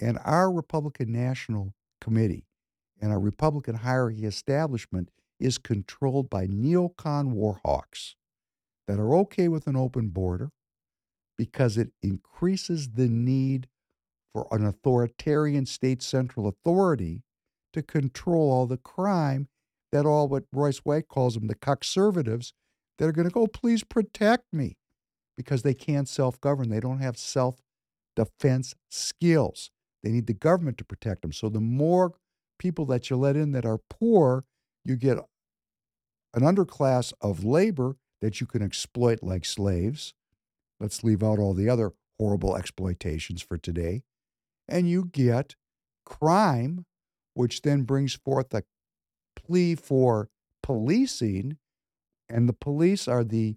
And our Republican National Committee and our Republican hierarchy establishment is controlled by neocon warhawks that are okay with an open border because it increases the need for an authoritarian state central authority to control all the crime that all what Royce White calls them the conservatives that are going to go, please protect me because they can't self govern. They don't have self defense skills. They need the government to protect them. So the more people that you let in that are poor, you get an underclass of labor that you can exploit like slaves. Let's leave out all the other horrible exploitations for today. And you get crime, which then brings forth a plea for policing. And the police are the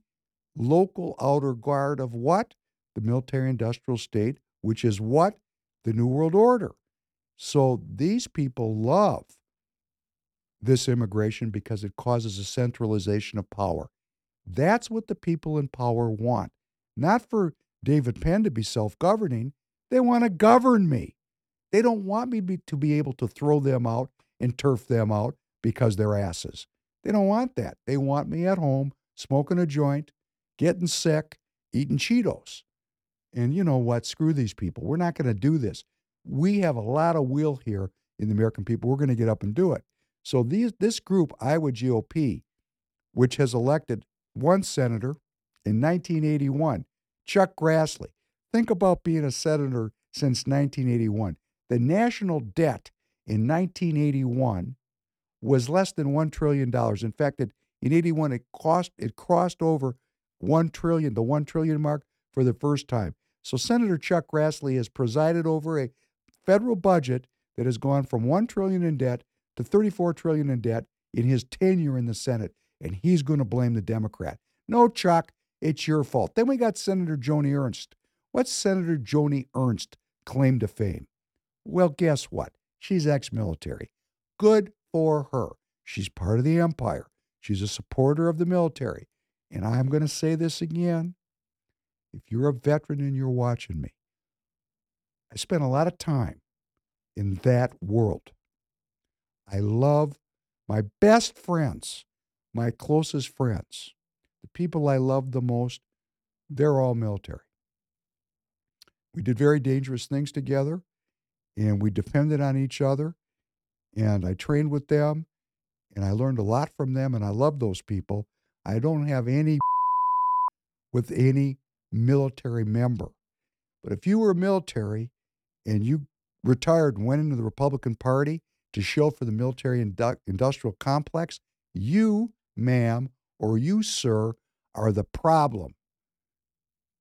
local outer guard of what? The military industrial state, which is what? The New World Order. So these people love this immigration because it causes a centralization of power. That's what the people in power want. Not for David Penn to be self governing. They want to govern me. They don't want me be, to be able to throw them out and turf them out because they're asses. They don't want that. They want me at home smoking a joint, getting sick, eating Cheetos. And you know what? Screw these people. We're not going to do this. We have a lot of will here in the American people. We're going to get up and do it. So these this group, Iowa GOP, which has elected one senator in 1981, Chuck Grassley. Think about being a senator since 1981. The national debt in 1981 was less than $1 trillion. In fact, it, in 81, it, cost, it crossed over 1 trillion, the 1 trillion mark for the first time. So Senator Chuck Grassley has presided over a federal budget that has gone from 1 trillion in debt to 34 trillion in debt in his tenure in the Senate and he's going to blame the Democrat. No, Chuck, it's your fault. Then we got Senator Joni Ernst. What's Senator Joni Ernst claim to fame? Well, guess what? She's ex military. Good for her. She's part of the empire. She's a supporter of the military. And I'm going to say this again. If you're a veteran and you're watching me, I spent a lot of time in that world. I love my best friends my closest friends, the people I love the most, they're all military. We did very dangerous things together and we depended on each other. And I trained with them and I learned a lot from them and I love those people. I don't have any <laughs> with any military member. But if you were military and you retired and went into the Republican Party to show for the military industrial complex, you ma'am, or you, sir, are the problem.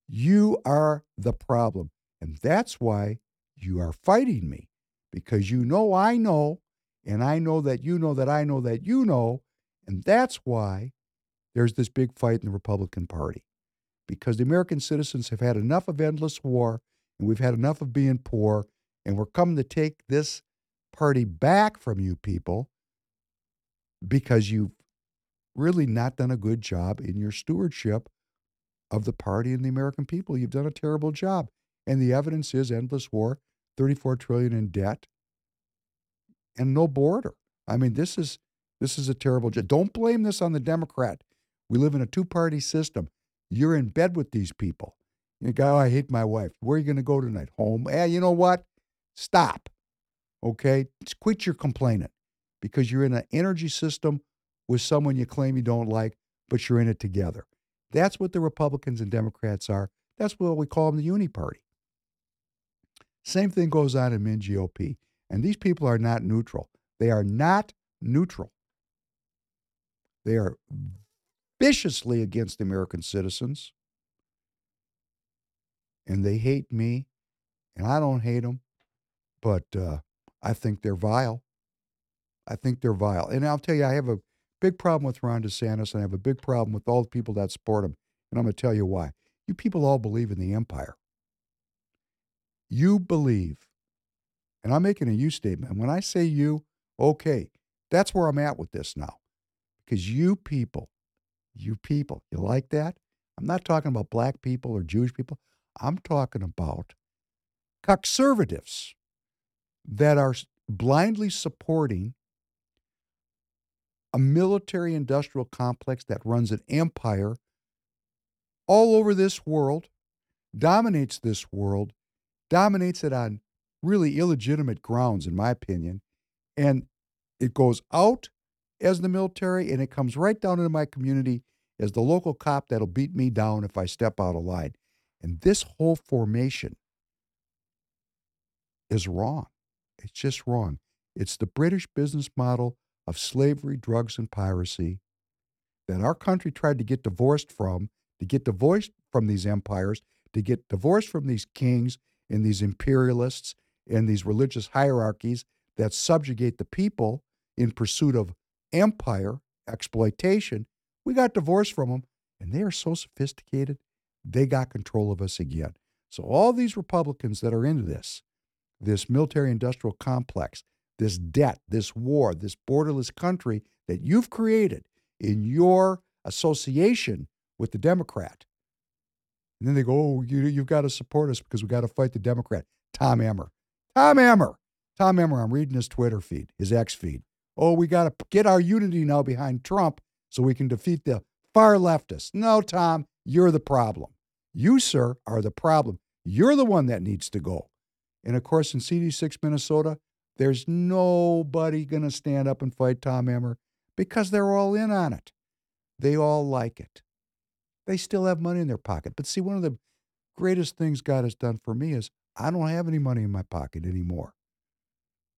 You are the problem. And that's why you are fighting me, because you know I know, and I know that you know that I know that you know. And that's why there's this big fight in the Republican Party, because the American citizens have had enough of endless war, and we've had enough of being poor, and we're coming to take this party back from you people because you've really not done a good job in your stewardship of the party and the American people. You've done a terrible job. And the evidence is endless war, 34 trillion in debt, and no border. I mean, this is this is a terrible. Don't blame this on the Democrat. We live in a two-party system. You're in bed with these people. You go, oh, I hate my wife. Where are you going to go tonight? Home. Eh, you know what? Stop. Okay? Just quit your complaining because you're in an energy system with someone you claim you don't like, but you're in it together. That's what the Republicans and Democrats are. That's what we call them the uni party. Same thing goes on in Min GOP. And these people are not neutral. They are not neutral. They are viciously against American citizens. And they hate me. And I don't hate them. But uh, I think they're vile. I think they're vile. And I'll tell you, I have a big problem with Ron DeSantis, and I have a big problem with all the people that support him. And I'm going to tell you why. You people all believe in the empire. You believe, and I'm making a you statement. When I say you, okay, that's where I'm at with this now. Because you people, you people, you like that? I'm not talking about black people or Jewish people. I'm talking about conservatives that are blindly supporting a military industrial complex that runs an empire all over this world, dominates this world, dominates it on really illegitimate grounds, in my opinion. And it goes out as the military and it comes right down into my community as the local cop that'll beat me down if I step out of line. And this whole formation is wrong. It's just wrong. It's the British business model of slavery, drugs, and piracy that our country tried to get divorced from, to get divorced from these empires, to get divorced from these kings and these imperialists and these religious hierarchies that subjugate the people in pursuit of empire, exploitation. We got divorced from them, and they are so sophisticated, they got control of us again. So, all these Republicans that are into this, this military industrial complex, this debt, this war, this borderless country that you've created in your association with the Democrat. And then they go, oh, you, you've got to support us because we got to fight the Democrat. Tom Emmer. Tom Emmer. Tom Emmer, I'm reading his Twitter feed, his X feed. Oh, we got to get our unity now behind Trump so we can defeat the far leftists. No, Tom, you're the problem. You, sir, are the problem. You're the one that needs to go. And of course, in CD6 Minnesota, there's nobody going to stand up and fight Tom Emmer because they're all in on it. They all like it. They still have money in their pocket. But see, one of the greatest things God has done for me is I don't have any money in my pocket anymore.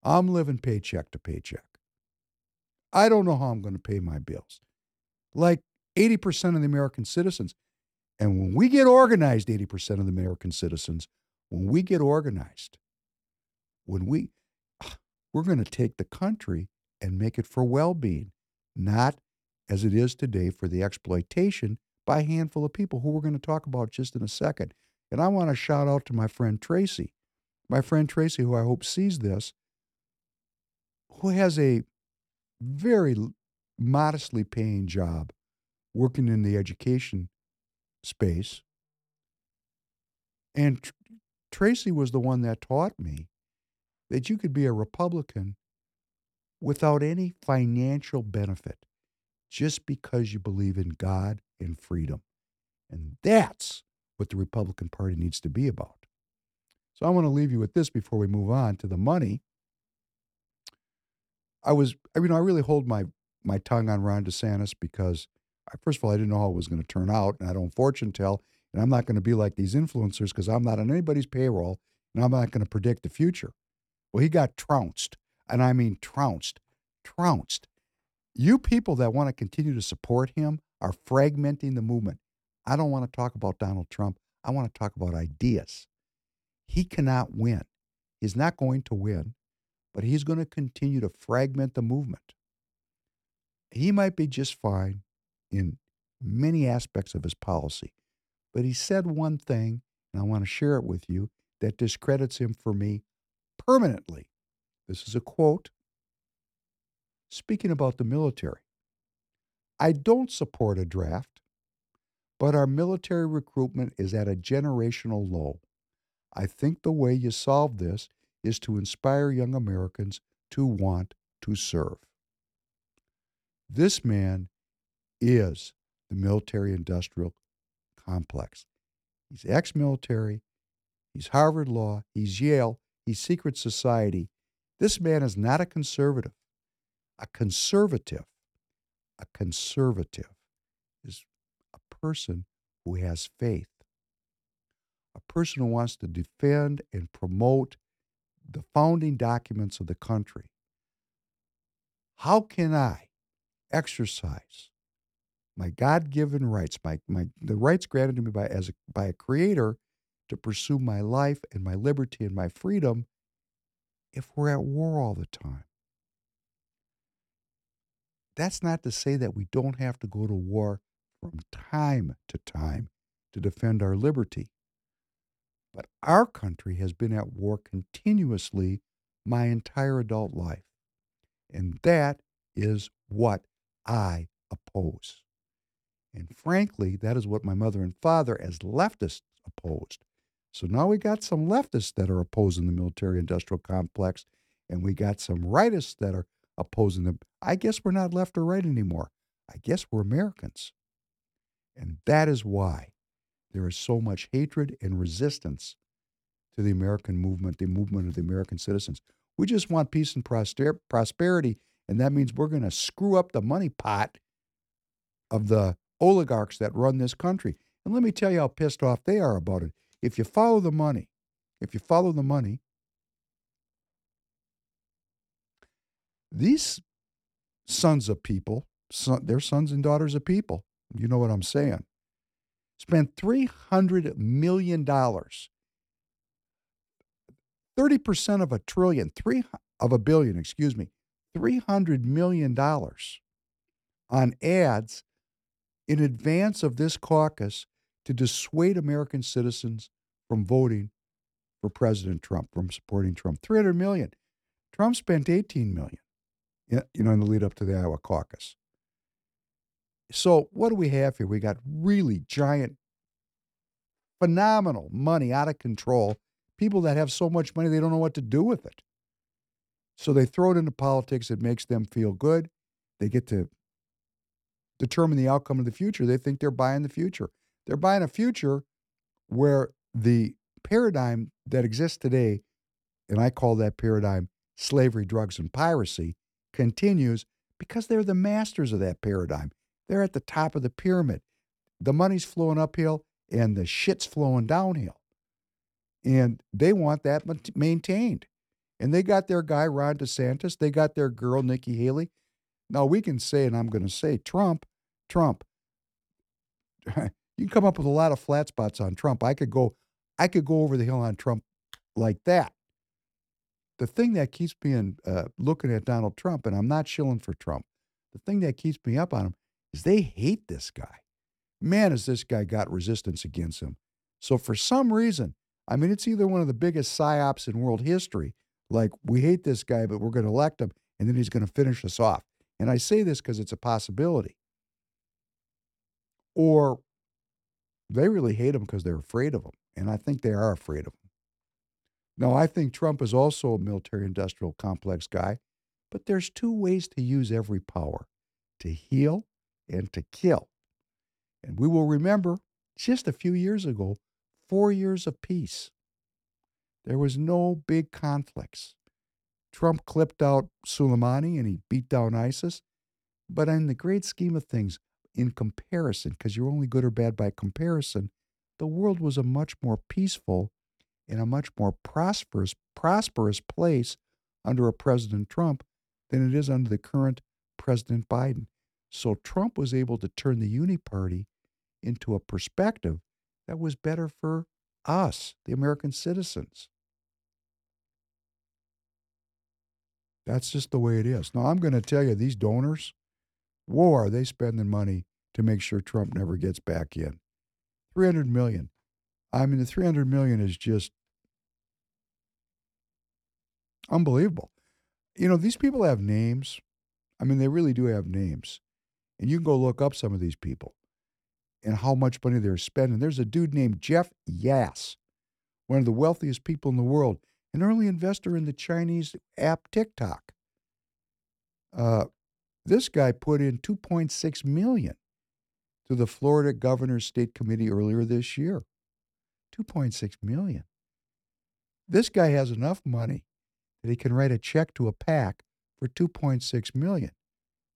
I'm living paycheck to paycheck. I don't know how I'm going to pay my bills. Like 80% of the American citizens. And when we get organized, 80% of the American citizens, when we get organized, when we, ah, we're going to take the country and make it for well being, not as it is today for the exploitation by a handful of people who we're going to talk about just in a second. And I want to shout out to my friend Tracy, my friend Tracy, who I hope sees this, who has a very modestly paying job working in the education space. And Tr- Tracy was the one that taught me that you could be a Republican without any financial benefit just because you believe in God and freedom. And that's what the Republican Party needs to be about. So I want to leave you with this before we move on to the money. I was, I mean, I really hold my my tongue on Ron DeSantis because, I, first of all, I didn't know how it was going to turn out, and I don't fortune tell, and I'm not going to be like these influencers because I'm not on anybody's payroll, and I'm not going to predict the future. Well, he got trounced, and I mean trounced, trounced. You people that want to continue to support him are fragmenting the movement. I don't want to talk about Donald Trump. I want to talk about ideas. He cannot win. He's not going to win, but he's going to continue to fragment the movement. He might be just fine in many aspects of his policy, but he said one thing, and I want to share it with you, that discredits him for me permanently. This is a quote. Speaking about the military, I don't support a draft, but our military recruitment is at a generational low. I think the way you solve this is to inspire young Americans to want to serve. This man is the military industrial complex. He's ex military, he's Harvard Law, he's Yale, he's secret society. This man is not a conservative. A conservative, a conservative is a person who has faith, a person who wants to defend and promote the founding documents of the country. How can I exercise my God-given rights, my, my the rights granted to me by as a, by a creator to pursue my life and my liberty and my freedom if we're at war all the time? That's not to say that we don't have to go to war from time to time to defend our liberty. But our country has been at war continuously my entire adult life. And that is what I oppose. And frankly, that is what my mother and father, as leftists, opposed. So now we got some leftists that are opposing the military industrial complex, and we got some rightists that are opposing them. I guess we're not left or right anymore. I guess we're Americans. And that is why there is so much hatred and resistance to the American movement, the movement of the American citizens. We just want peace and prosper- prosperity, and that means we're going to screw up the money pot of the oligarchs that run this country. And let me tell you how pissed off they are about it. If you follow the money, if you follow the money, these sons of people, son, they're sons and daughters of people. You know what I'm saying? Spent $300 million. 30% of a trillion, three of a billion, excuse me, $300 million on ads in advance of this caucus to dissuade American citizens from voting for President Trump, from supporting Trump. 300 million. Trump spent 18 million you know, in the lead up to the Iowa caucus. So, what do we have here? We got really giant, phenomenal money out of control. People that have so much money, they don't know what to do with it. So, they throw it into politics. It makes them feel good. They get to determine the outcome of the future. They think they're buying the future. They're buying a future where the paradigm that exists today, and I call that paradigm slavery, drugs, and piracy, continues because they're the masters of that paradigm. They're at the top of the pyramid. The money's flowing uphill and the shit's flowing downhill. And they want that maintained. And they got their guy, Ron DeSantis. They got their girl, Nikki Haley. Now, we can say, and I'm going to say, Trump, Trump, <laughs> you can come up with a lot of flat spots on Trump. I could go, I could go over the hill on Trump like that the thing that keeps me in, uh, looking at Donald Trump, and I'm not shilling for Trump, the thing that keeps me up on him is they hate this guy. Man, has this guy got resistance against him. So for some reason, I mean, it's either one of the biggest psyops in world history, like we hate this guy, but we're going to elect him, and then he's going to finish us off. And I say this because it's a possibility. Or they really hate him because they're afraid of him. And I think they are afraid of him. Now, I think Trump is also a military industrial complex guy, but there's two ways to use every power to heal and to kill. And we will remember just a few years ago, four years of peace. There was no big conflicts. Trump clipped out Soleimani and he beat down ISIS. But in the great scheme of things, in comparison, because you're only good or bad by comparison, the world was a much more peaceful in a much more prosperous prosperous place under a President Trump than it is under the current President Biden. So Trump was able to turn the uni party into a perspective that was better for us, the American citizens. That's just the way it is. Now, I'm going to tell you, these donors, whoa, are they spending money to make sure Trump never gets back in? 300 million. I mean, the 300 million is just unbelievable. You know, these people have names. I mean, they really do have names. And you can go look up some of these people and how much money they're spending. There's a dude named Jeff Yass one of the wealthiest people in the world, an early investor in the Chinese app TikTok. Uh, this guy put in 2.6 million to the Florida Governor's State Committee earlier this year. 2.6 million. This guy has enough money that he can write a check to a pack for 2.6 million.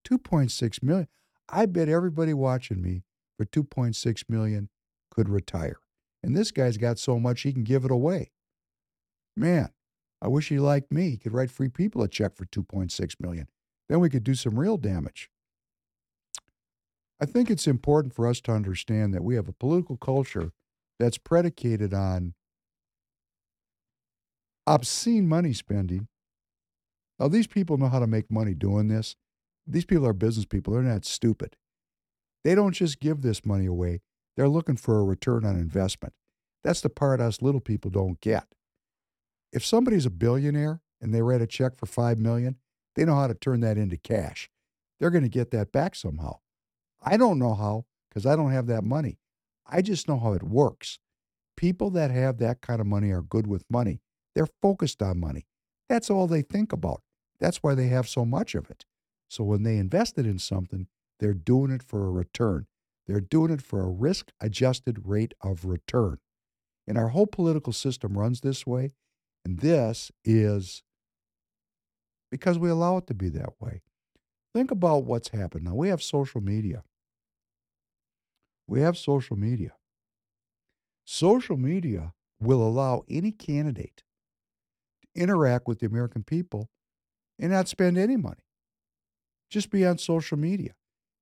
2.6 million. I bet everybody watching me for 2.6 million could retire. And this guy's got so much he can give it away. Man, I wish he liked me. He could write free people a check for 2.6 million. Then we could do some real damage. I think it's important for us to understand that we have a political culture that's predicated on obscene money spending. Now, these people know how to make money doing this. These people are business people. They're not stupid. They don't just give this money away, they're looking for a return on investment. That's the part us little people don't get. If somebody's a billionaire and they write a check for 5 million, they know how to turn that into cash. They're going to get that back somehow. I don't know how because I don't have that money. I just know how it works. People that have that kind of money are good with money. They're focused on money. That's all they think about. That's why they have so much of it. So when they invest it in something, they're doing it for a return. They're doing it for a risk adjusted rate of return. And our whole political system runs this way. And this is because we allow it to be that way. Think about what's happened. Now, we have social media. We have social media. Social media will allow any candidate to interact with the American people and not spend any money. Just be on social media.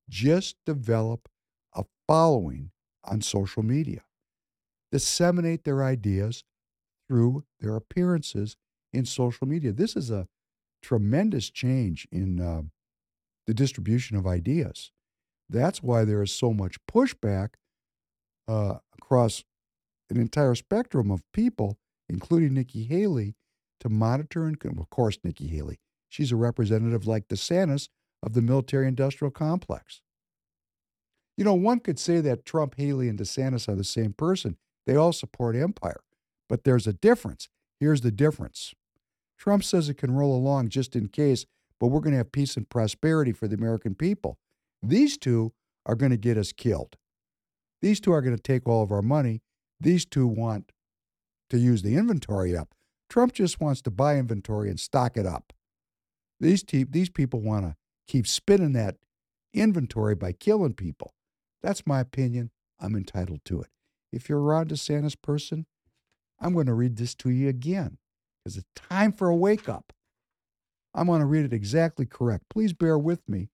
Just develop a following on social media. Disseminate their ideas through their appearances in social media. This is a tremendous change in uh, the distribution of ideas. That's why there is so much pushback uh, across an entire spectrum of people, including Nikki Haley, to monitor and, of course, Nikki Haley. She's a representative like DeSantis of the military industrial complex. You know, one could say that Trump, Haley, and DeSantis are the same person. They all support empire. But there's a difference. Here's the difference Trump says it can roll along just in case, but we're going to have peace and prosperity for the American people. These two are going to get us killed. These two are going to take all of our money. These two want to use the inventory up. Trump just wants to buy inventory and stock it up. These, te- these people want to keep spinning that inventory by killing people. That's my opinion. I'm entitled to it. If you're a Ron DeSantis person, I'm going to read this to you again because it's time for a wake up. I'm going to read it exactly correct. Please bear with me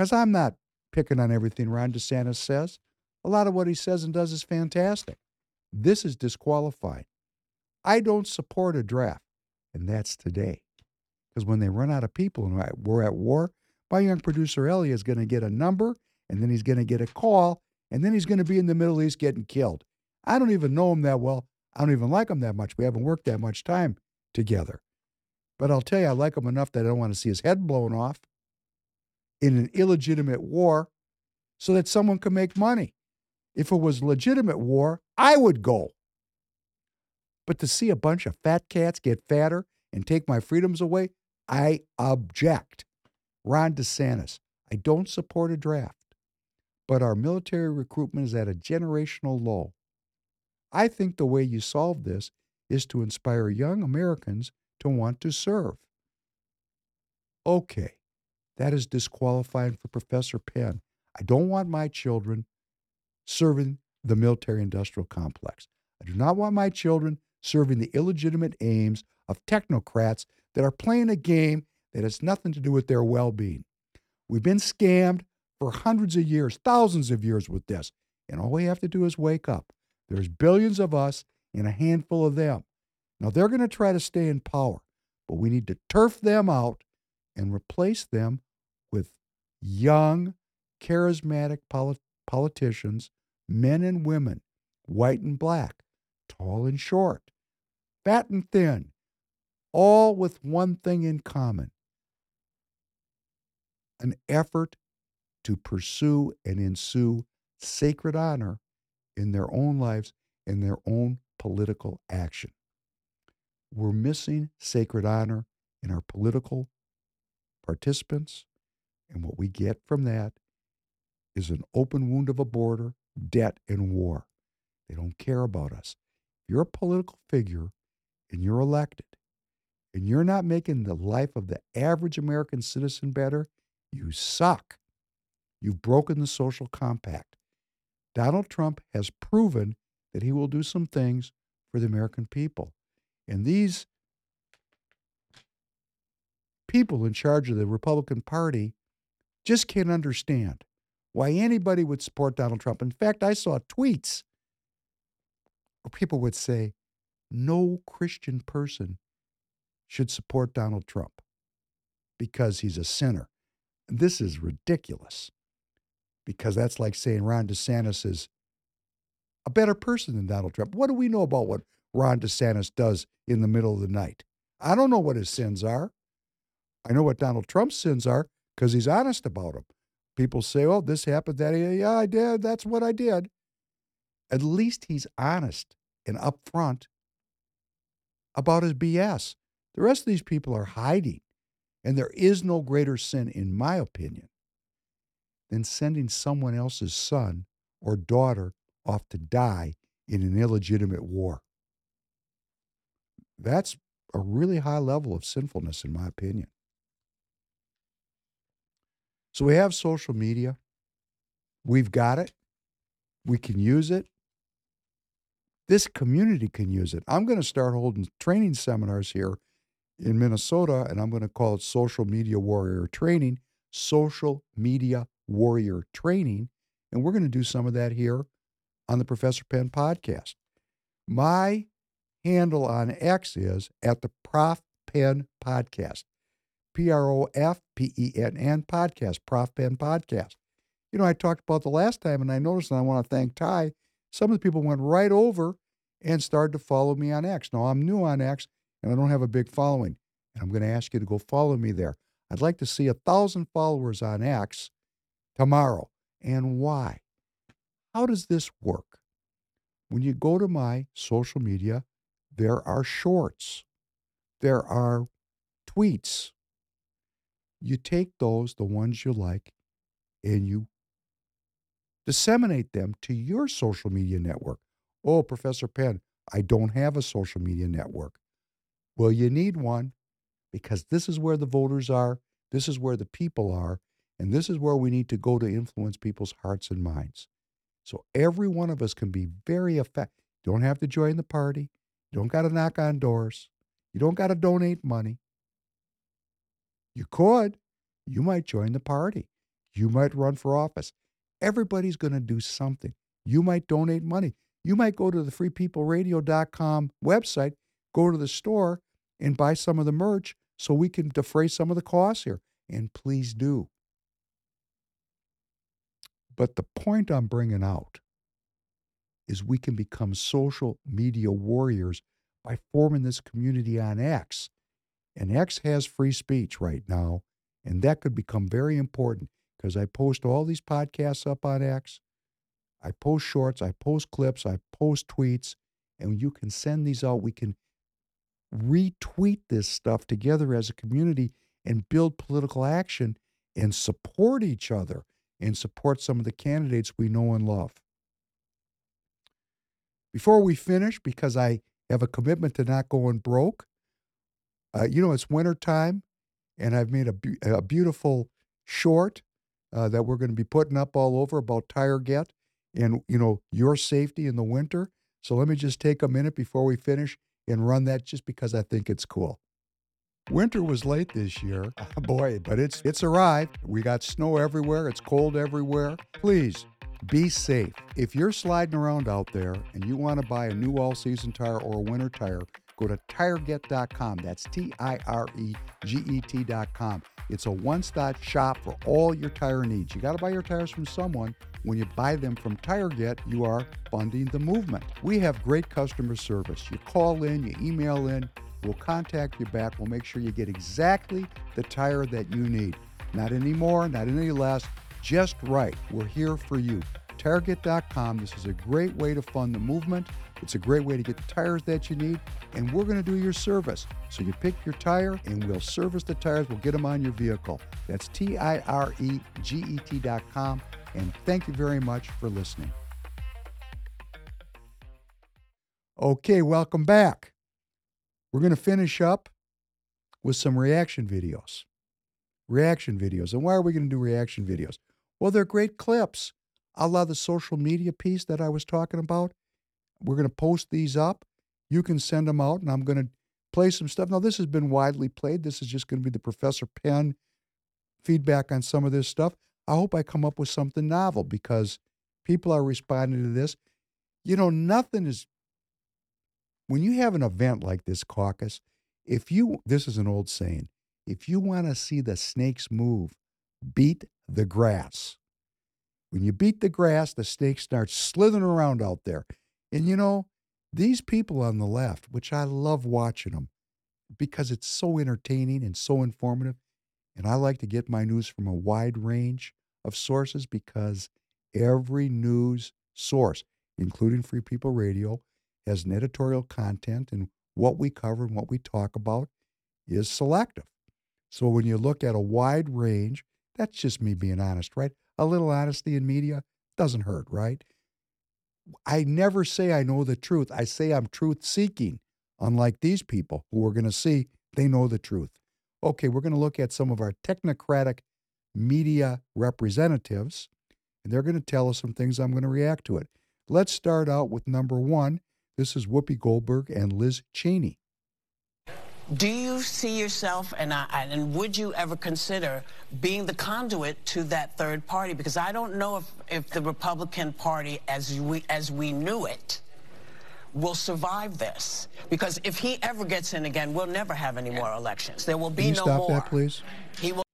because I'm not picking on everything Ron DeSantis says. A lot of what he says and does is fantastic. This is disqualifying. I don't support a draft, and that's today. Because when they run out of people and we're at war, my young producer Ellie is going to get a number, and then he's going to get a call, and then he's going to be in the Middle East getting killed. I don't even know him that well. I don't even like him that much. We haven't worked that much time together. But I'll tell you, I like him enough that I don't want to see his head blown off in an illegitimate war so that someone can make money. If it was legitimate war, I would go. But to see a bunch of fat cats get fatter and take my freedoms away, I object. Ron DeSantis, I don't support a draft, but our military recruitment is at a generational low. I think the way you solve this is to inspire young Americans to want to serve. Okay, that is disqualifying for Professor Penn. I don't want my children serving the military industrial complex. I do not want my children serving the illegitimate aims of technocrats that are playing a game that has nothing to do with their well being. We've been scammed for hundreds of years, thousands of years with this. And all we have to do is wake up. There's billions of us and a handful of them. Now, they're going to try to stay in power, but we need to turf them out and replace them with young, charismatic polit- politicians, men and women, white and black, tall and short, fat and thin, all with one thing in common an effort to pursue and ensue sacred honor in their own lives, in their own political action. We're missing sacred honor in our political participants. And what we get from that is an open wound of a border, debt, and war. They don't care about us. If you're a political figure and you're elected and you're not making the life of the average American citizen better, you suck. You've broken the social compact. Donald Trump has proven that he will do some things for the American people. And these people in charge of the Republican Party just can't understand why anybody would support Donald Trump. In fact, I saw tweets where people would say, no Christian person should support Donald Trump because he's a sinner. This is ridiculous because that's like saying Ron DeSantis is a better person than Donald Trump. What do we know about what Ron DeSantis does in the middle of the night? I don't know what his sins are. I know what Donald Trump's sins are because he's honest about them. People say, oh, this happened, that. Yeah, I did. That's what I did. At least he's honest and upfront about his BS. The rest of these people are hiding. And there is no greater sin, in my opinion, than sending someone else's son or daughter off to die in an illegitimate war. That's a really high level of sinfulness, in my opinion. So we have social media. We've got it. We can use it. This community can use it. I'm going to start holding training seminars here in Minnesota, and I'm going to call it Social Media Warrior Training, Social Media Warrior Training. And we're going to do some of that here on the Professor Penn podcast. My handle on X is at the Prof Penn podcast. P R O F P E N N podcast, Prof Penn podcast. You know, I talked about the last time, and I noticed, and I want to thank Ty. Some of the people went right over and started to follow me on X. Now, I'm new on X, and I don't have a big following, and I'm going to ask you to go follow me there. I'd like to see a thousand followers on X tomorrow. And why? How does this work? When you go to my social media, there are shorts, there are tweets, you take those, the ones you like, and you disseminate them to your social media network. Oh, Professor Penn, I don't have a social media network. Well, you need one because this is where the voters are, this is where the people are, and this is where we need to go to influence people's hearts and minds. So every one of us can be very effective. Don't have to join the party. You don't got to knock on doors. You don't got to donate money. You could. You might join the party. You might run for office. Everybody's going to do something. You might donate money. You might go to the freepeopleradio.com website, go to the store, and buy some of the merch so we can defray some of the costs here. And please do. But the point I'm bringing out is we can become social media warriors by forming this community on X and X has free speech right now. And that could become very important because I post all these podcasts up on X. I post shorts, I post clips, I post tweets, and you can send these out. We can retweet this stuff together as a community and build political action and support each other and support some of the candidates we know and love. Before we finish, because I have a commitment to not going broke, uh, you know, it's winter time, and I've made a, a beautiful short uh, that we're going to be putting up all over about TireGet and you know your safety in the winter. So let me just take a minute before we finish and run that just because I think it's cool. Winter was late this year, <laughs> boy, but it's it's arrived. We got snow everywhere. It's cold everywhere. Please be safe. If you're sliding around out there and you want to buy a new all-season tire or a winter tire, Go to tireget.com. That's T I R E G E T.com. It's a one stop shop for all your tire needs. You got to buy your tires from someone. When you buy them from TireGet, you are funding the movement. We have great customer service. You call in, you email in, we'll contact you back. We'll make sure you get exactly the tire that you need. Not any more, not any less, just right. We're here for you. TireGet.com. This is a great way to fund the movement It's a great way to get the tires that you need, and we're going to do your service. So you pick your tire, and we'll service the tires. We'll get them on your vehicle. That's T I R E G E T.com. And thank you very much for listening. Okay, welcome back. We're going to finish up with some reaction videos. Reaction videos. And why are we going to do reaction videos? Well, they're great clips. A la the social media piece that I was talking about. We're going to post these up. You can send them out, and I'm going to play some stuff. Now, this has been widely played. This is just going to be the Professor Penn feedback on some of this stuff. I hope I come up with something novel because people are responding to this. You know, nothing is, when you have an event like this caucus, if you, this is an old saying, if you want to see the snakes move, beat the grass. When you beat the grass, the snakes start slithering around out there. And you know, these people on the left, which I love watching them because it's so entertaining and so informative. And I like to get my news from a wide range of sources because every news source, including Free People Radio, has an editorial content and what we cover and what we talk about is selective. So when you look at a wide range, that's just me being honest, right? A little honesty in media doesn't hurt, right? I never say I know the truth. I say I'm truth seeking, unlike these people who are going to see they know the truth. Okay, we're going to look at some of our technocratic media representatives, and they're going to tell us some things. I'm going to react to it. Let's start out with number one. This is Whoopi Goldberg and Liz Cheney. Do you see yourself, and, I, and would you ever consider being the conduit to that third party? Because I don't know if, if the Republican Party, as we, as we knew it, will survive this. Because if he ever gets in again, we'll never have any more elections. There will be Can you no stop more. that, please? He will.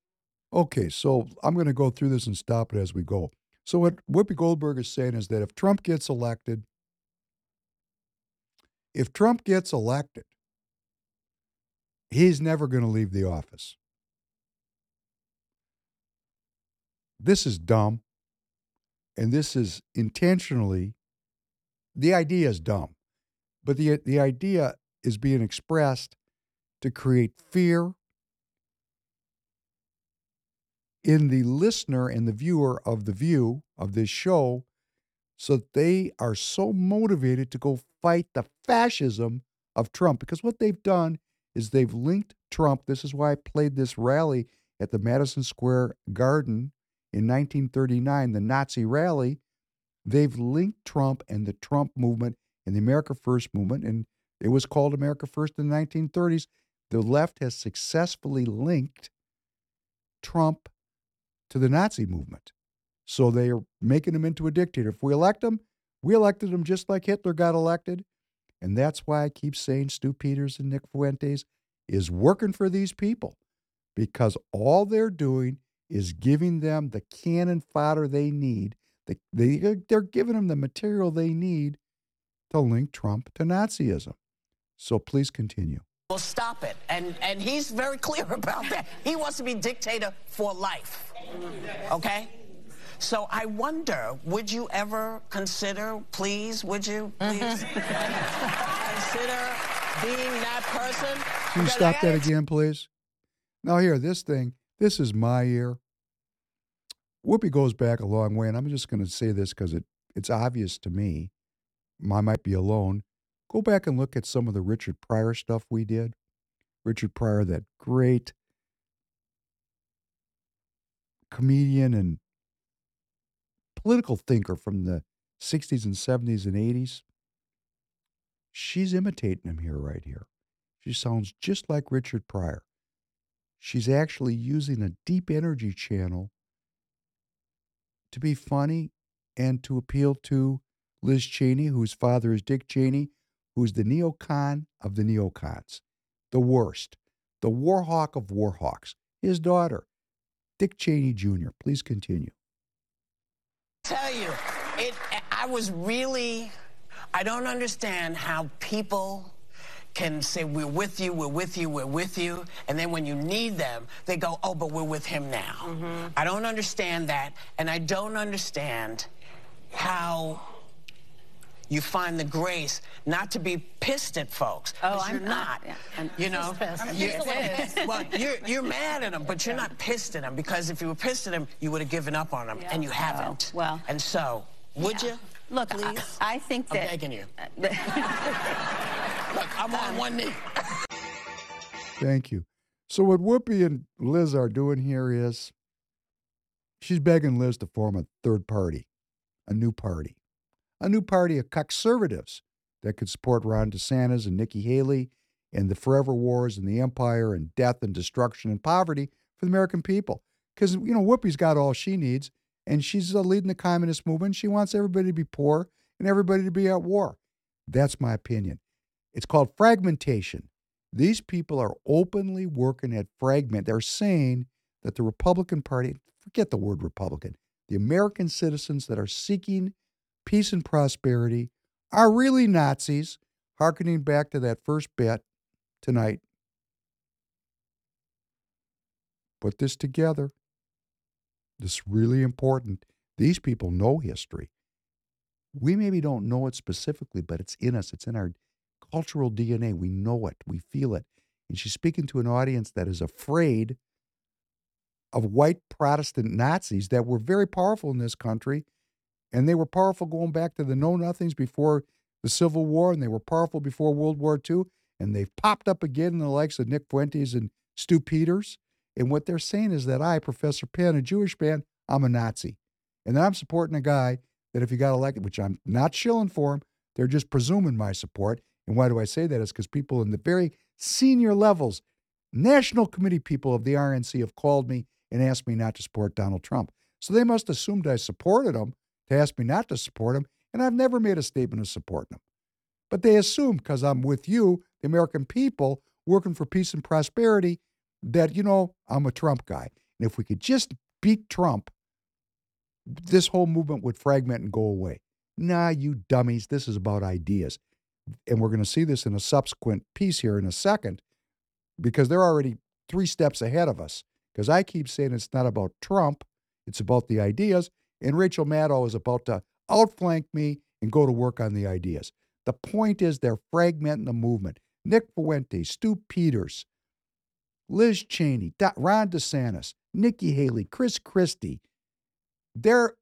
Okay, so I'm going to go through this and stop it as we go. So what Whoopi Goldberg is saying is that if Trump gets elected, if Trump gets elected, he's never going to leave the office. This is dumb. And this is intentionally, the idea is dumb, but the, the idea is being expressed to create fear in the listener and the viewer of the view of this show so that they are so motivated to go fight the fascism of Trump. Because what they've done is they've linked Trump. This is why I played this rally at the Madison Square Garden in 1939, the Nazi rally. They've linked Trump and the Trump movement and the America First movement, and it was called America First in the 1930s. The left has successfully linked Trump to the Nazi movement. So they are making him into a dictator. If we elect him, we elected him just like Hitler got elected. And that's why I keep saying Stu Peters and Nick Fuentes is working for these people because all they're doing is giving them the cannon fodder they need. They, they're giving them the material they need to link Trump to Nazism. So please continue. Will stop it, and and he's very clear <laughs> about that. He wants to be dictator for life. Okay. So I wonder, would you ever consider, please, would you please mm-hmm. <laughs> consider being that person? Can you stop that again, please? Now, here, this thing, this is my ear. Whoopi goes back a long way, and I'm just going to say this because it, it's obvious to me. I might be alone. Go back and look at some of the Richard Pryor stuff we did. Richard Pryor, that great comedian and political thinker from the 60s and 70s and 80s. She's imitating him here, right here. She sounds just like Richard Pryor. She's actually using a deep energy channel to be funny and to appeal to Liz Cheney, whose father is Dick Cheney, who's the neocon of the neocons, the worst, the warhawk of warhawks, his daughter, Dick Cheney Jr. Please continue. Tell you, it. I was really. I don't understand how people can say we're with you, we're with you, we're with you, and then when you need them, they go, oh, but we're with him now. Mm-hmm. I don't understand that, and I don't understand how you find the grace not to be pissed at folks. Oh, I'm you're not. I'm you know. I'm you're, pissed. well, you're, you're mad at them, but you're not pissed at them because if you were pissed at them, you would have given up on them, and you oh, haven't. Oh, well. and so, would Yeah. you? Look, I, please? <laughs> I think I'm that. begging you. <laughs> Look, I'm on one knee. Thank you. So what Whoopi and Liz are doing here is she's begging Liz to form a third party, a new party, a new party of conservatives that could support Ron DeSantis and Nikki Haley and the forever wars and the empire and death and destruction and poverty for the American people. Because you know Whoopi's got all she needs, and she's uh, leading the communist movement. She wants everybody to be poor and everybody to be at war. That's my opinion. It's called fragmentation. These people are openly working at fragment. They're saying that the Republican Party, forget the word Republican, the American citizens that are seeking peace and prosperity are really Nazis, hearkening back to that first bet tonight. Put this together. This is really important. These people know history. We maybe don't know it specifically, but it's in us. It's in our cultural DNA. We know it, we feel it. And she's speaking to an audience that is afraid of white Protestant Nazis that were very powerful in this country. And they were powerful going back to the Know Nothings before the Civil War, and they were powerful before World War II. And they've popped up again in the likes of Nick Fuentes and Stu Peters. And what they're saying is that I, Professor Penn, a Jewish man, I'm a Nazi. And I'm supporting a guy that if he got elected, which I'm not shilling for him, they're just presuming my support. And why do I say that? Is because people in the very senior levels, national committee people of the RNC have called me and asked me not to support Donald Trump. So they must assumed I supported him to ask me not to support them, And I've never made a statement of supporting them. But they assume because I'm with you, the American people, working for peace and prosperity, that, you know, I'm a Trump guy. And if we could just beat Trump, this whole movement would fragment and go away. Nah, you dummies. This is about ideas. And we're going to see this in a subsequent piece here in a second because they're already three steps ahead of us. Because I keep saying it's not about Trump, it's about the ideas. And Rachel Maddow is about to outflank me and go to work on the ideas. The point is they're fragmenting the movement. Nick Fuentes, Stu Peters, Liz Cheney, Ron DeSantis, Nikki Haley, Chris Christie, they're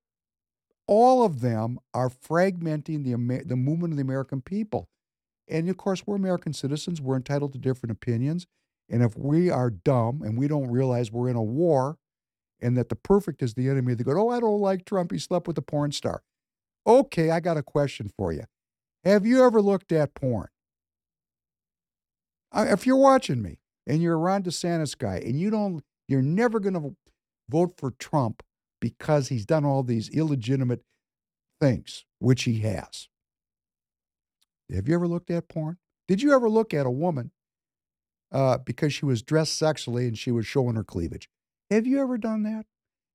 all of them are fragmenting the the movement of the American people. And of course, we're American citizens. We're entitled to different opinions. And if we are dumb and we don't realize we're in a war and that the perfect is the enemy of the good, oh, I don't like Trump. He slept with a porn star. Okay, I got a question for you. Have you ever looked at porn? If you're watching me and you're a Ron DeSantis guy and you don't, you're never going to vote for Trump because he's done all these illegitimate things, which he has. Have you ever looked at porn? Did you ever look at a woman uh, because she was dressed sexually and she was showing her cleavage? Have you ever done that?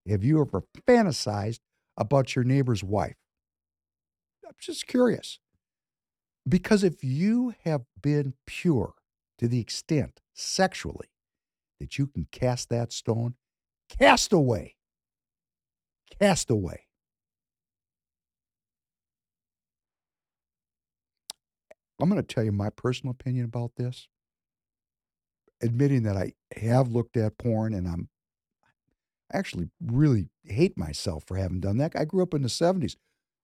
Have you ever fantasized about your neighbor's wife? I'm just curious. Because if you have been pure to the extent sexually that you can cast that stone, cast away. Cast away. I'm going to tell you my personal opinion about this. Admitting that I have looked at porn and I'm I actually really hate myself for having done that. I grew up in the 70s.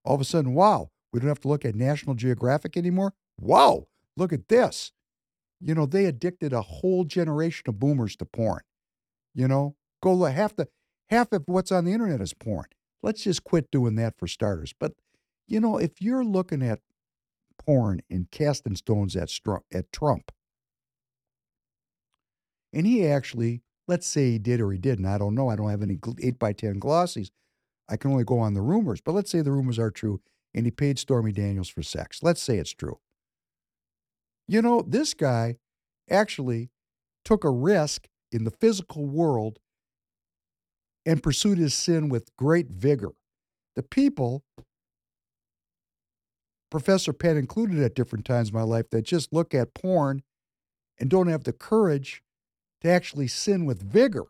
All of a sudden, wow, we don't have to look at National Geographic anymore. Wow, look at this. You know, they addicted a whole generation of boomers to porn. You know, go li- half the half of what's on the internet is porn. Let's just quit doing that for starters. But you know, if you're looking at porn and casting stones at at Trump, and he actually, let's say he did or he didn't, I don't know. I don't have any eight by ten glossies. I can only go on the rumors. But let's say the rumors are true, and he paid Stormy Daniels for sex. Let's say it's true. You know, this guy actually took a risk in the physical world and pursued his sin with great vigor. The people, Professor Penn included at different times in my life, that just look at porn and don't have the courage to actually sin with vigor.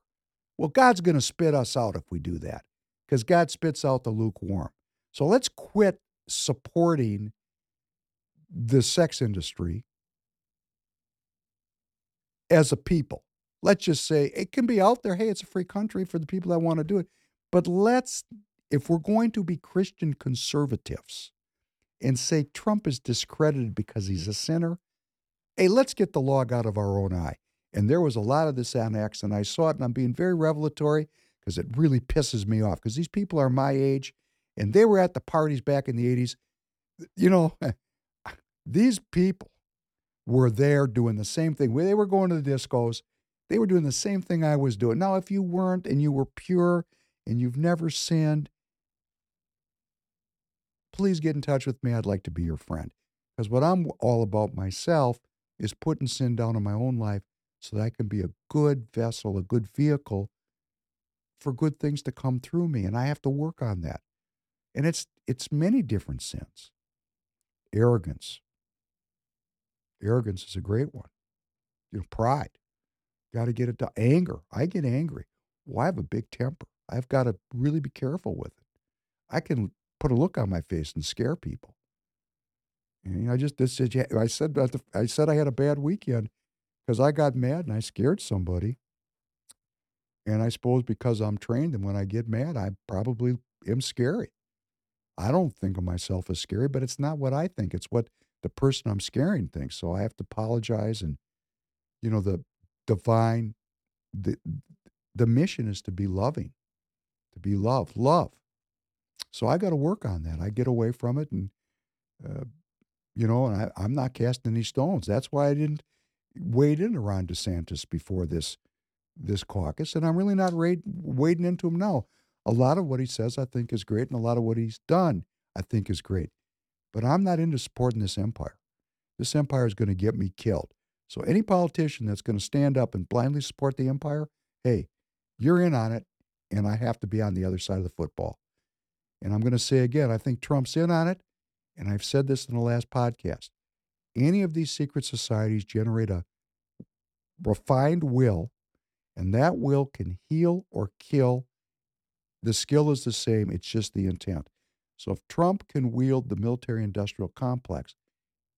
Well, God's going to spit us out if we do that because God spits out the lukewarm. So let's quit supporting the sex industry as a people. Let's just say it can be out there. Hey, it's a free country for the people that want to do it. But let's, if we're going to be Christian conservatives and say Trump is discredited because he's a sinner, hey, let's get the log out of our own eye. And there was a lot of this on X, and I saw it, and I'm being very revelatory because it really pisses me off because these people are my age and they were at the parties back in the 80s. You know, <laughs> these people were there doing the same thing. They were going to the discos. They were doing the same thing I was doing. Now, if you weren't and you were pure and you've never sinned, please get in touch with me. I'd like to be your friend. Because what I'm all about myself is putting sin down in my own life so that I can be a good vessel, a good vehicle for good things to come through me. And I have to work on that. And it's it's many different sins. Arrogance. Arrogance is a great one. You know, pride. Got to get it done. Anger. I get angry. Well, I have a big temper. I've got to really be careful with it. I can put a look on my face and scare people. And I just this I said I said I had a bad weekend because I got mad and I scared somebody. And I suppose because I'm trained and when I get mad, I probably am scary. I don't think of myself as scary, but it's not what I think. It's what the person I'm scaring thinks. So I have to apologize. And, you know, the divine, the, the mission is to be loving, to be love, love. So I got to work on that. I get away from it and, uh, you know, and I, I'm not casting any stones. That's why I didn't wade in around DeSantis before this this caucus, and I'm really not wading into him now. A lot of what he says I think is great, and a lot of what he's done I think is great. But I'm not into supporting this empire. This empire is going to get me killed. So any politician that's going to stand up and blindly support the empire, hey, you're in on it, and I have to be on the other side of the football. And I'm going to say again, I think Trump's in on it, and I've said this in the last podcast. Any of these secret societies generate a refined will, and that will can heal or kill the skill is the same, it's just the intent. So if Trump can wield the military industrial complex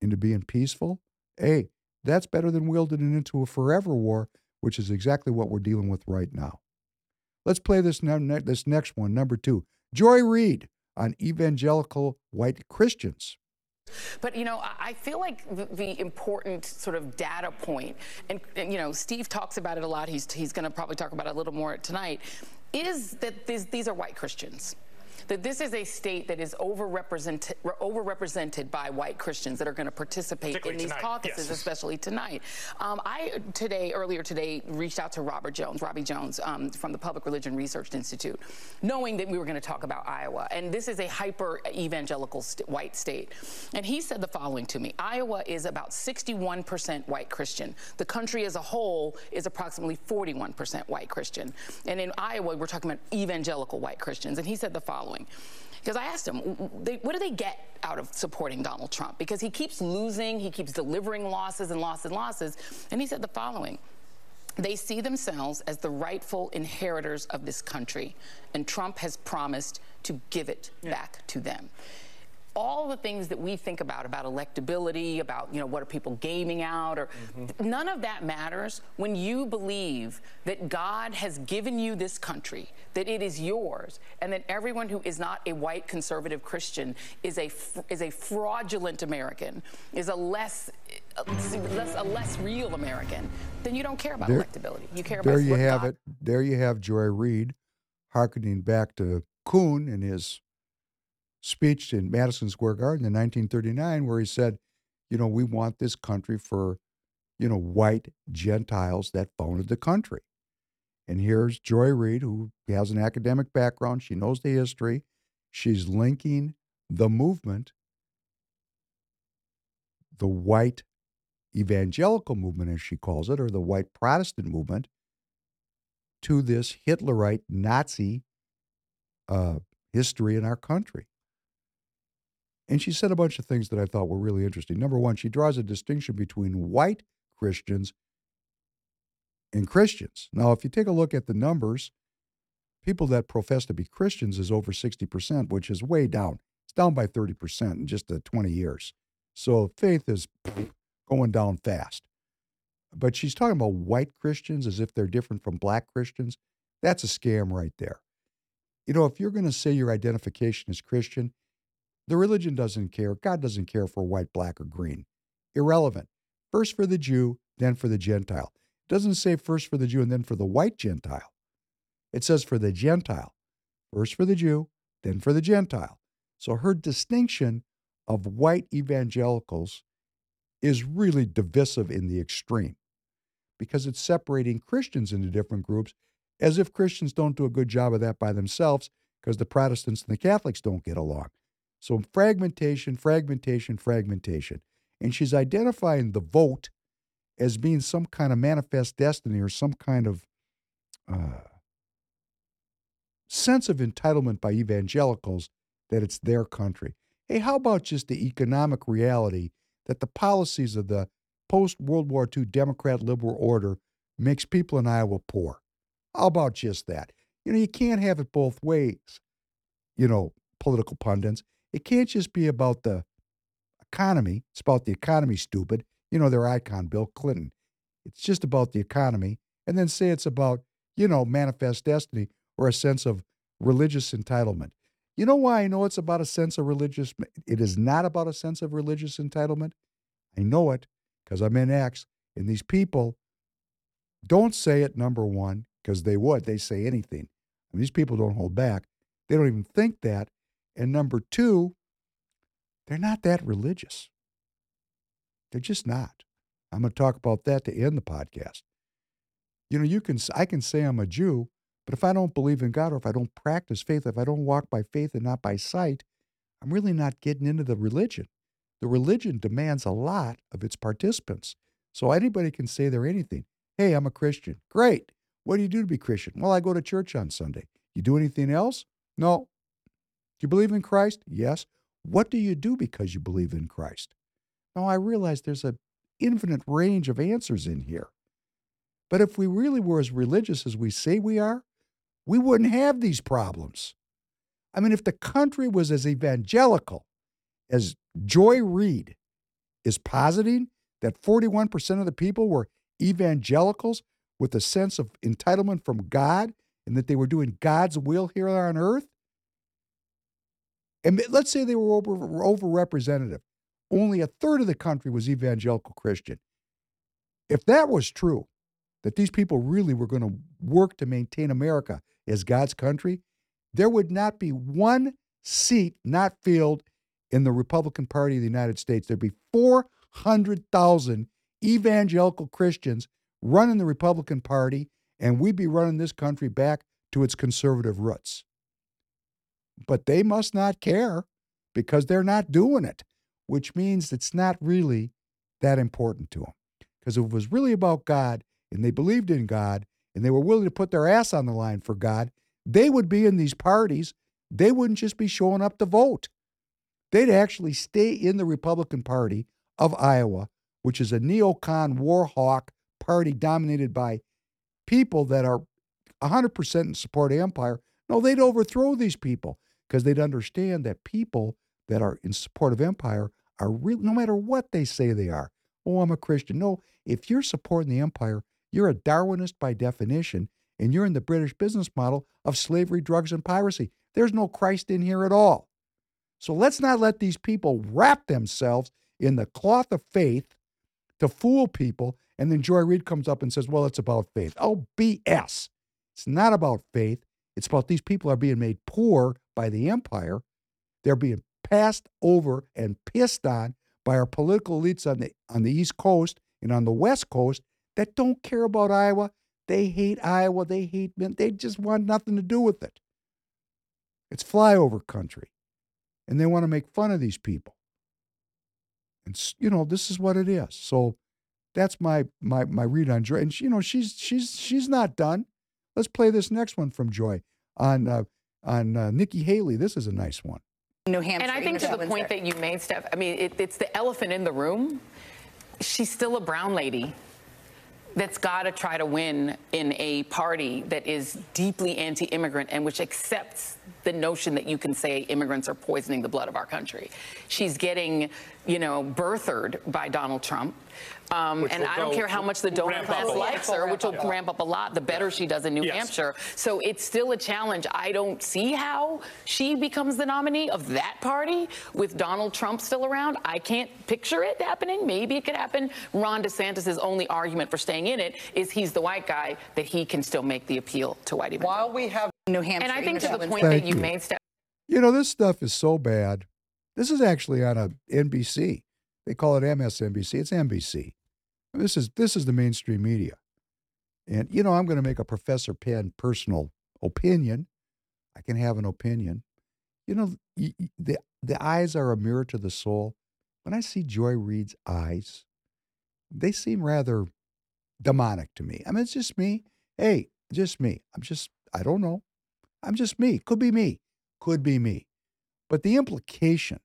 into being peaceful, hey, that's better than wielding it into a forever war, which is exactly what we're dealing with right now. Let's play this, ne- this next one, number two. Joy Reid on evangelical white Christians. But you know, I feel like the, important sort of data point, and, and, you know, Steve talks about it a lot. He's he's going to probably talk about it a little more tonight is that these, these are white Christians that this is a state that is overrepresented, overrepresented by white Christians that are going to participate in these tonight. caucuses, yes. especially tonight. Um, I today, earlier today, reached out to Robert Jones, Robbie Jones, um, from the Public Religion Research Institute, knowing that we were going to talk about Iowa. And this is a hyper evangelical st- white state. And he said the following to me Iowa is about 61% white Christian. The country as a whole is approximately 41% white Christian. And in Iowa, we're talking about evangelical white Christians. And he said the following doing. Because I asked him, what do they get out of supporting Donald Trump? Because he keeps losing, he keeps delivering losses and losses and losses. And he said the following They see themselves as the rightful inheritors of this country, and Trump has promised to give it yeah. back to them all the things that we think about about electability about you know what are people gaming out or mm-hmm. none of that matters when you believe that god has given you this country that it is yours and that everyone who is not a white conservative christian is a is a fraudulent american is a less less a less real american then you don't care about there, electability you care about there you have god, it there you have joy reid harkening back to kuhn and his speech in Madison Square Garden in 1939 where he said, you know, we want this country for, you know, white Gentiles that founded the country. And here's Joy Reid, who has an academic background. She knows the history. She's linking the movement, the white evangelical movement, as she calls it, or the white Protestant movement, to this Hitlerite Nazi uh, history in our country. And she said a bunch of things that I thought were really interesting. Number one, she draws a distinction between white Christians and Christians. Now, if you take a look at the numbers, people that profess to be Christians is over 60%, which is way down. It's down by 30% in just uh, 20 years. So faith is going down fast. But she's talking about white Christians as if they're different from black Christians. That's a scam right there. You know, if you're going to say your identification is Christian, the religion doesn't care. God doesn't care for white, black, or green. Irrelevant. First for the Jew, then for the Gentile. It doesn't say first for the Jew and then for the white Gentile. It says for the Gentile. First for the Jew, then for the Gentile. So her distinction of white evangelicals is really divisive in the extreme because it's separating Christians into different groups as if Christians don't do a good job of that by themselves because the Protestants and the Catholics don't get along. So fragmentation, fragmentation, fragmentation. And she's identifying the vote as being some kind of manifest destiny or some kind of uh, sense of entitlement by evangelicals that it's their country. Hey, how about just the economic reality that the policies of the post World War II Democrat liberal order makes people in Iowa poor? How about just that? You know, you can't have it both ways, you know, political pundits. It can't just be about the economy. It's about the economy, stupid. You know, their icon, Bill Clinton. It's just about the economy. And then say it's about, you know, manifest destiny or a sense of religious entitlement. You know why I know it's about a sense of religious? It is not about a sense of religious entitlement. I know it because I'm in X, and these people don't say it, number one, because they would. They say anything. These people don't hold back. They don't even think that. And number two, they're not that religious. They're just not. I'm going to talk about that to end the podcast. You know, you can I can say I'm a Jew, but if I don't believe in God or if I don't practice faith, if I don't walk by faith and not by sight, I'm really not getting into the religion. The religion demands a lot of its participants. So anybody can say they're anything. Hey, I'm a Christian. Great. What do you do to be Christian? Well, I go to church on Sunday. You do anything else? No. Do you believe in Christ? Yes. What do you do because you believe in Christ? Now, I realize there's an infinite range of answers in here. But if we really were as religious as we say we are, we wouldn't have these problems. I mean, if the country was as evangelical as Joy Reid is positing that 41% of the people were evangelicals with a sense of entitlement from God and that they were doing God's will here on earth, and let's say they were over, overrepresented, only a third of the country was evangelical Christian. If that was true, that these people really were going to work to maintain America as God's country, there would not be one seat not filled in the Republican Party of the United States. There'd be 400,000 evangelical Christians running the Republican Party, and we'd be running this country back to its conservative roots. But they must not care because they're not doing it, which means it's not really that important to them. Because if it was really about God and they believed in God and they were willing to put their ass on the line for God, they would be in these parties. They wouldn't just be showing up to vote. They'd actually stay in the Republican Party of Iowa, which is a neocon war hawk party dominated by people that are 100% in support of empire. No, they'd overthrow these people because they'd understand that people that are in support of empire are real, no matter what they say they are. Oh, I'm a Christian. No, if you're supporting the empire, you're a Darwinist by definition, and you're in the British business model of slavery, drugs, and piracy. There's no Christ in here at all. So let's not let these people wrap themselves in the cloth of faith to fool people. And then Joy Reid comes up and says, well, it's about faith. Oh, BS. It's not about faith. It's about these people are being made poor by the empire. They're being passed over and pissed on by our political elites on the on the East Coast and on the West Coast that don't care about Iowa. They hate Iowa. They hate men. They just want nothing to do with it. It's flyover country. And they want to make fun of these people. And you know, this is what it is. So that's my my my read on Joy. And you know, she's she's she's not done. Let's play this next one from Joy on uh, on uh, Nikki Haley. This is a nice one. New Hampshire. And I think to the point that you made, Steph, I mean, it, it's the elephant in the room. She's still a brown lady. that's got to try to win in a party that is deeply anti-immigrant and which accepts the notion that you can say immigrants are poisoning the blood of our country. She's getting, you know, birthered by Donald Trump. Um, and I don't care how much the donor class likes her, which will ramp up a lot, the better she does in New yes. Hampshire. So it's still a challenge. I don't see how she becomes the nominee of that party with Donald Trump still around. I can't picture it happening. Maybe it could happen. Ron DeSantis' only argument for staying in it is he's the white guy, that he can still make the appeal to white evangelists. While we have New Hampshire. And I think to the point Thank that you, you made, Steph. You know, this stuff is so bad. This is actually on a NBC. They call it MSNBC. It's NBC. This is this is the mainstream media. And you know, I'm going to make a Professor Penn personal opinion. I can have an opinion. You know, the the eyes are a mirror to the soul. When I see Joy Reid's eyes, they seem rather demonic to me. I mean, it's just me. Hey, just me. I'm just I don't know. I'm just me. Could be me. Could be me. But the implication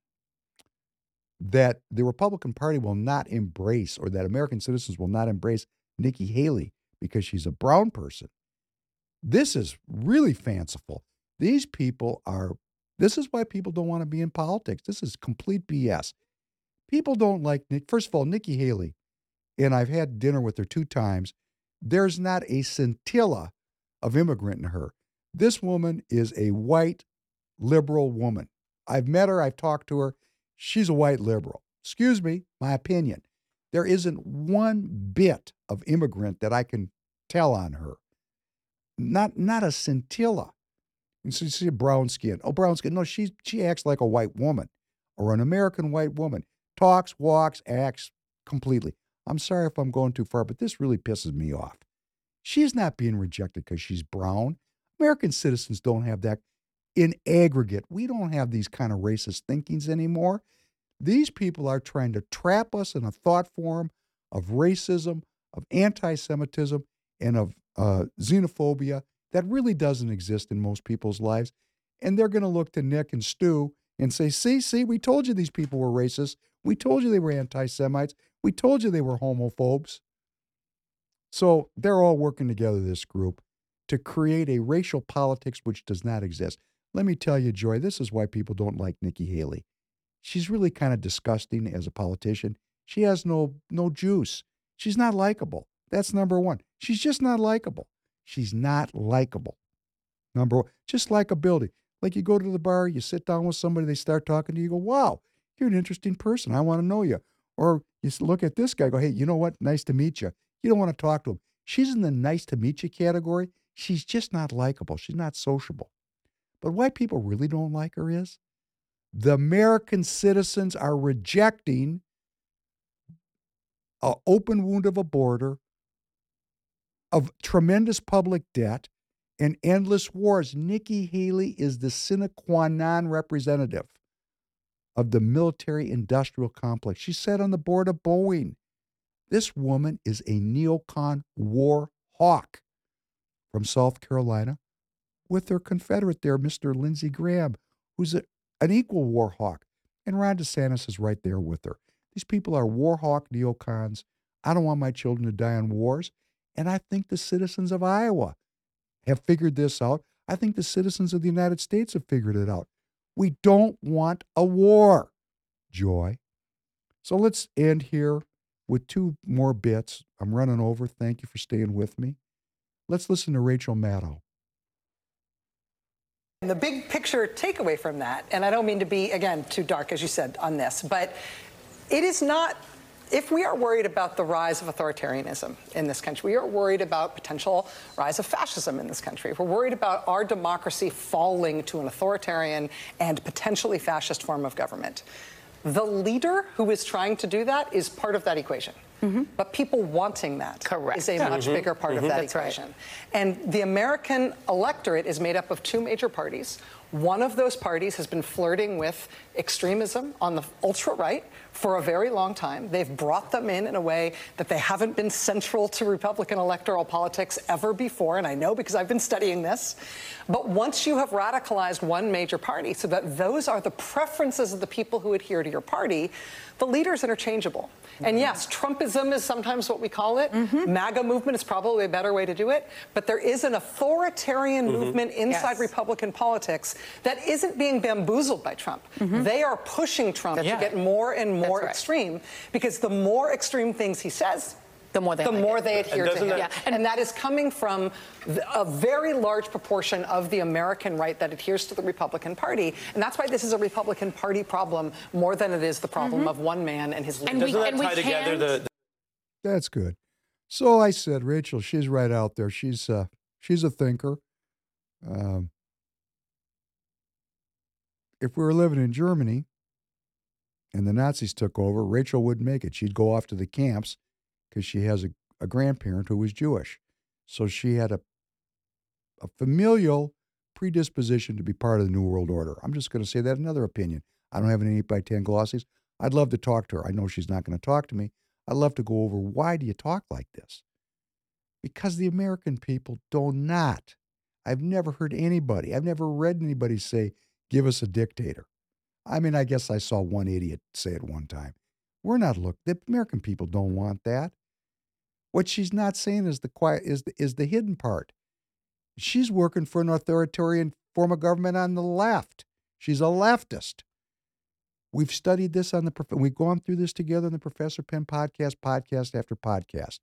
that the Republican Party will not embrace or that American citizens will not embrace Nikki Haley because she's a brown person, this is really fanciful. These people are, this is why people don't want to be in politics. This is complete BS. People don't like Nick. First of all, Nikki Haley, and I've had dinner with her two times, there's not a scintilla of immigrant in her. This woman is a white liberal woman. I've met her, I've talked to her. She's a white liberal. Excuse me, my opinion. There isn't one bit of immigrant that I can tell on her. Not not a scintilla. And so you see a brown skin. Oh, brown skin. No, she she acts like a white woman or an American white woman. Talks, walks, acts completely. I'm sorry if I'm going too far, but this really pisses me off. She's not being rejected because she's brown. American citizens don't have that in aggregate. We don't have these kind of racist thinkings anymore. These people are trying to trap us in a thought form of racism, of anti Semitism, and of uh, xenophobia that really doesn't exist in most people's lives. And they're going to look to Nick and Stu and say, see, see, we told you these people were racist. We told you they were anti Semites. We told you they were homophobes. So they're all working together, this group, to create a racial politics which does not exist. Let me tell you, Joy, this is why people don't like Nikki Haley. She's really kind of disgusting as a politician. She has no no juice. She's not likable. That's number one. She's just not likable. She's not likable. Number one, just likability. Like you go to the bar, you sit down with somebody, they start talking to you, you go, wow, you're an interesting person. I want to know you. Or you look at this guy, go, hey, you know what? Nice to meet you. You don't want to talk to him. She's in the nice to meet you category. She's just not likable. She's not sociable. But why people really don't like her is the American citizens are rejecting an open wound of a border, of tremendous public debt, and endless wars. Nikki Haley is the sine qua non representative of the military industrial complex. She sat on the board of Boeing. This woman is a neocon war hawk from South Carolina with their Confederate there, Mr. Lindsey Graham, who's a, an equal war hawk. And Ron DeSantis is right there with her. These people are war hawk neocons. I don't want my children to die in wars. And I think the citizens of Iowa have figured this out. I think the citizens of the United States have figured it out. We don't want a war, Joy. So let's end here with two more bits. I'm running over. Thank you for staying with me. Let's listen to Rachel Maddow. And the big picture takeaway from that, and I don't mean to be, again, too dark, as you said, on this, but it is not if we are worried about the rise of authoritarianism in this country, we are worried about potential rise of fascism in this country, we're worried about our democracy falling to an authoritarian and potentially fascist form of government, the leader who is trying to do that is part of that equation. Mm-hmm. But people wanting that Correct. is a yeah. much mm-hmm. bigger part mm-hmm. of that That's equation. Right. And the American electorate is made up of two major parties. One of those parties has been flirting with extremism on the ultra right for a very long time. They've brought them in in a way that they haven't been central to Republican electoral politics ever before, and I know because I've been studying this. But once you have radicalized one major party so that those are the preferences of the people who adhere to your party, the leader's interchangeable. Mm-hmm. And yes, Trumpism is sometimes what we call it. Mm-hmm. MAGA movement is probably a better way to do it. But there is an authoritarian mm-hmm. movement inside yes. Republican politics that isn't being bamboozled by Trump. Mm-hmm. They are pushing Trump to get more and more right. extreme because the more extreme things he says, the more they the like more it. they adhere to him. That, yeah. and, and, that is coming from a very large proportion of the American right that adheres to the Republican Party, and that's why this is a Republican Party problem more than it is the problem mm-hmm. of one man and his leader. Doesn't that tie together the, the? That's good. So I said, Rachel, she's right out there. She's uh, she's a thinker. Um, if we were living in Germany and the Nazis took over, Rachel wouldn't make it. She'd go off to the camps because she has a, a grandparent who was Jewish. So she had a, a familial predisposition to be part of the New World Order. I'm just going to say that another opinion. I don't have any 8 by 10 glossies. I'd love to talk to her. I know she's not going to talk to me. I'd love to go over why do you talk like this? Because the American people do not. I've never heard anybody, I've never read anybody say, give us a dictator. I mean, I guess I saw one idiot say it one time. We're not look. The American people don't want that. What she's not saying is the quiet is the, is the hidden part. She's working for an authoritarian form of government on the left. She's a leftist. We've studied this on the we've gone through this together on the Professor Penn podcast, podcast after podcast.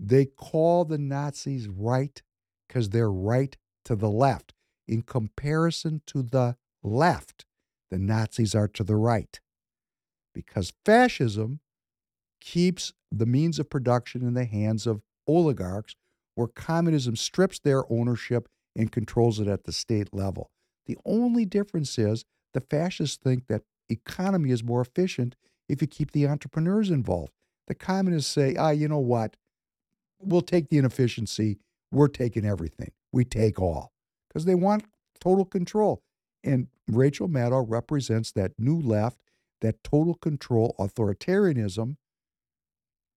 They call the Nazis right because they're right to the left. In comparison to the left, the Nazis are to the right. Because fascism keeps the means of production in the hands of oligarchs, where communism strips their ownership and controls it at the state level. The only difference is the fascists think that economy is more efficient if you keep the entrepreneurs involved. The communists say, ah, you know what? We'll take the inefficiency. We're taking everything. We take all because they want total control. And Rachel Maddow represents that new left, that total control authoritarianism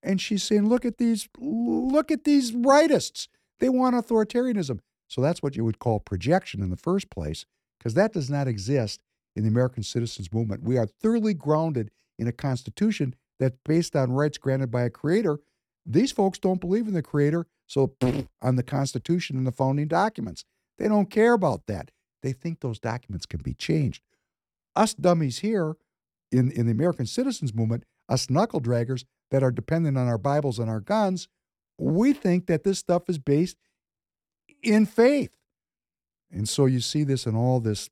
and she's saying, look at these, look at these rightists. They want authoritarianism. So that's what you would call projection in the first place, because that does not exist in the American citizens movement. We are thoroughly grounded in a constitution that's based on rights granted by a creator. These folks don't believe in the creator, so on the Constitution and the founding documents. They don't care about that. They think those documents can be changed. Us dummies here in, in the American citizens movement, us knuckle draggers, that are dependent on our Bibles and our guns, we think that this stuff is based in faith. And so you see this in all this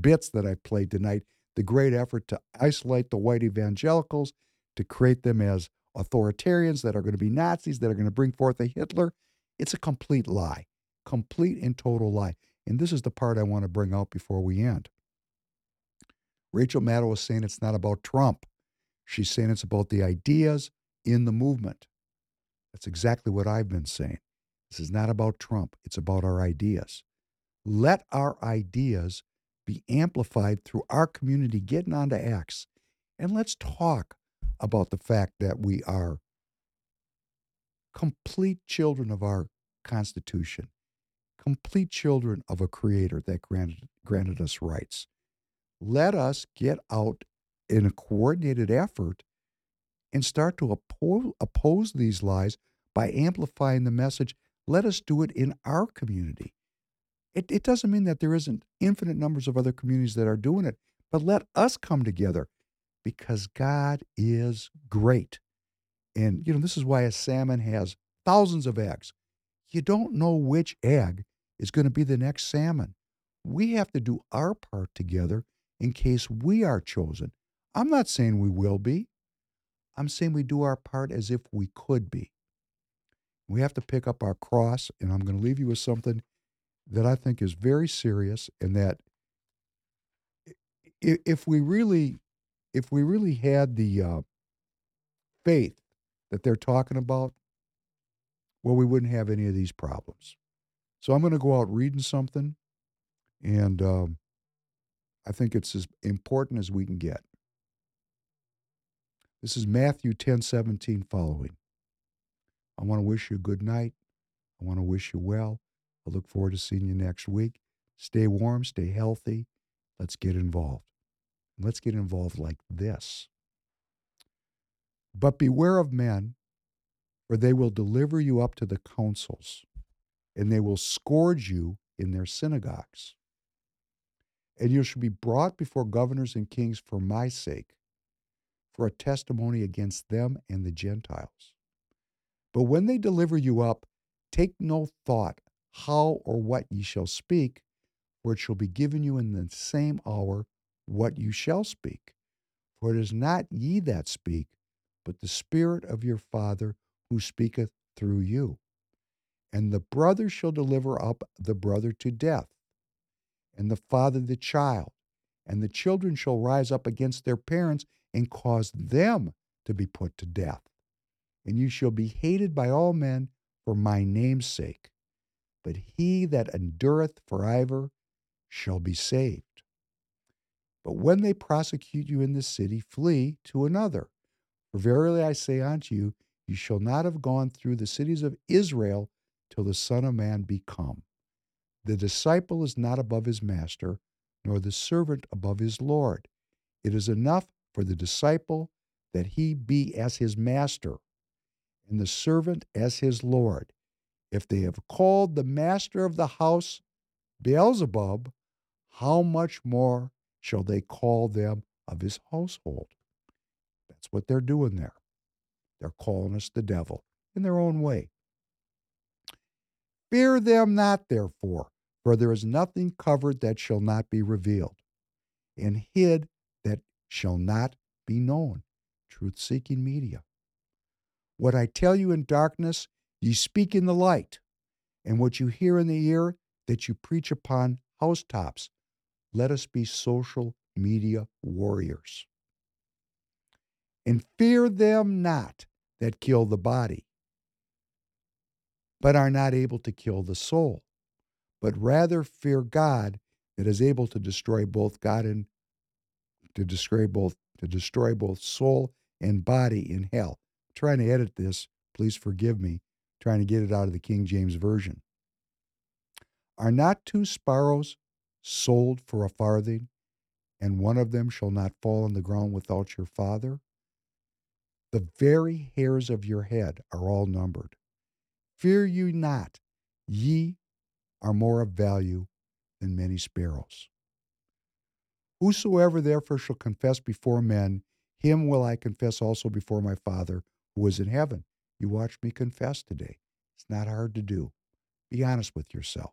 bits that I played tonight, the great effort to isolate the white evangelicals, to create them as authoritarians that are going to be Nazis, that are going to bring forth a Hitler. It's a complete lie, complete and total lie. And this is the part I want to bring out before we end. Rachel Maddow was saying it's not about Trump. She's saying it's about the ideas in the movement. That's exactly what I've been saying. This is not about Trump, it's about our ideas. Let our ideas be amplified through our community getting onto X. And let's talk about the fact that we are complete children of our Constitution, complete children of a Creator that granted, granted us rights. Let us get out in a coordinated effort and start to oppose, oppose these lies by amplifying the message. Let us do it in our community. It, it doesn't mean that there isn't infinite numbers of other communities that are doing it, but let us come together because God is great. And, you know, this is why a salmon has thousands of eggs. You don't know which egg is going to be the next salmon. We have to do our part together in case we are chosen. I'm not saying we will be. I'm saying we do our part as if we could be. We have to pick up our cross, and I'm going to leave you with something that I think is very serious, and that if we really, if we really had the uh, faith that they're talking about, well, we wouldn't have any of these problems. So I'm going to go out reading something, and um, I think it's as important as we can get. This is Matthew 10 17 following. I want to wish you a good night. I want to wish you well. I look forward to seeing you next week. Stay warm, stay healthy. Let's get involved. Let's get involved like this. But beware of men, for they will deliver you up to the councils, and they will scourge you in their synagogues. And you shall be brought before governors and kings for my sake, for a testimony against them and the Gentiles. But when they deliver you up, take no thought how or what ye shall speak, for it shall be given you in the same hour what you shall speak. For it is not ye that speak, but the Spirit of your Father who speaketh through you. And the brother shall deliver up the brother to death, and the father the child, and the children shall rise up against their parents and cause them to be put to death. And you shall be hated by all men for my name's sake. But he that endureth forever shall be saved. But when they prosecute you in the city, flee to another. For verily I say unto you, you shall not have gone through the cities of Israel till the Son of Man be come. The disciple is not above his master, nor the servant above his Lord. It is enough for the disciple that he be as his master, and the servant as his Lord. If they have called the master of the house Beelzebub, how much more shall they call them of his household? That's what they're doing there. They're calling us the devil in their own way. Fear them not, therefore, for there is nothing covered that shall not be revealed, and hid that shall not be known. Truth seeking media. What I tell you in darkness, ye speak in the light, and what you hear in the ear, that you preach upon housetops. Let us be social media warriors. And fear them not that kill the body, but are not able to kill the soul, but rather fear God that is able to destroy both God and to destroy both to destroy both soul and body in hell. I'm trying to edit this, please forgive me, trying to get it out of the King James Version. Are not two sparrows sold for a farthing, and one of them shall not fall on the ground without your father? The very hairs of your head are all numbered. Fear you not, ye are more of value than many sparrows. Whosoever therefore shall confess before men, him will I confess also before my Father who is in heaven. You watch me confess today. It's not hard to do. Be honest with yourself.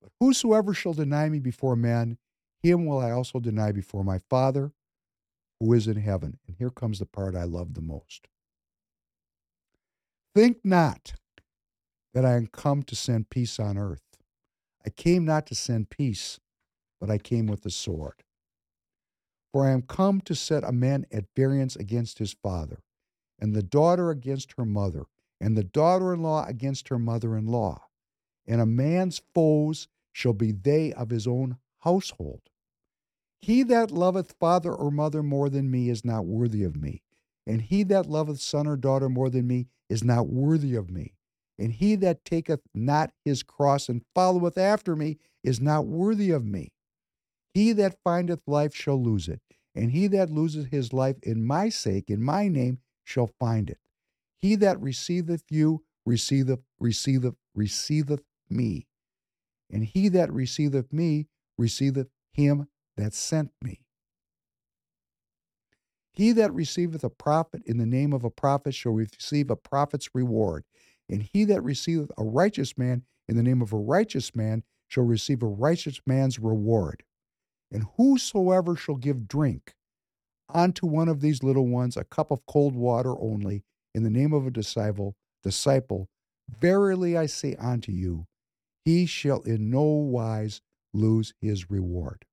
But whosoever shall deny me before men, him will I also deny before my Father who is in heaven. And here comes the part I love the most. Think not that I am come to send peace on earth. I came not to send peace, but I came with the sword. For I am come to set a man at variance against his father, and the daughter against her mother, and the daughter in law against her mother in law. And a man's foes shall be they of his own household. He that loveth father or mother more than me is not worthy of me. And he that loveth son or daughter more than me is not worthy of me. And he that taketh not his cross and followeth after me is not worthy of me. He that findeth life shall lose it, and he that loseth his life in my sake, in my name, shall find it. He that receiveth you receiveth, receiveth, receiveth me. And he that receiveth me receiveth him that sent me. He that receiveth a prophet in the name of a prophet shall receive a prophet's reward. And he that receiveth a righteous man in the name of a righteous man shall receive a righteous man's reward. And whosoever shall give drink unto one of these little ones a cup of cold water only in the name of a disciple, disciple, verily I say unto you, he shall in no wise lose his reward.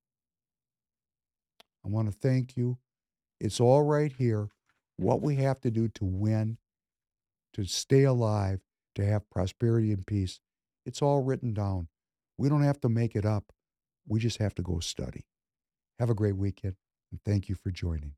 I want to thank you. It's all right here. What we have to do to win, to stay alive, to have prosperity and peace, it's all written down. We don't have to make it up. We just have to go study. Have a great weekend, and thank you for joining.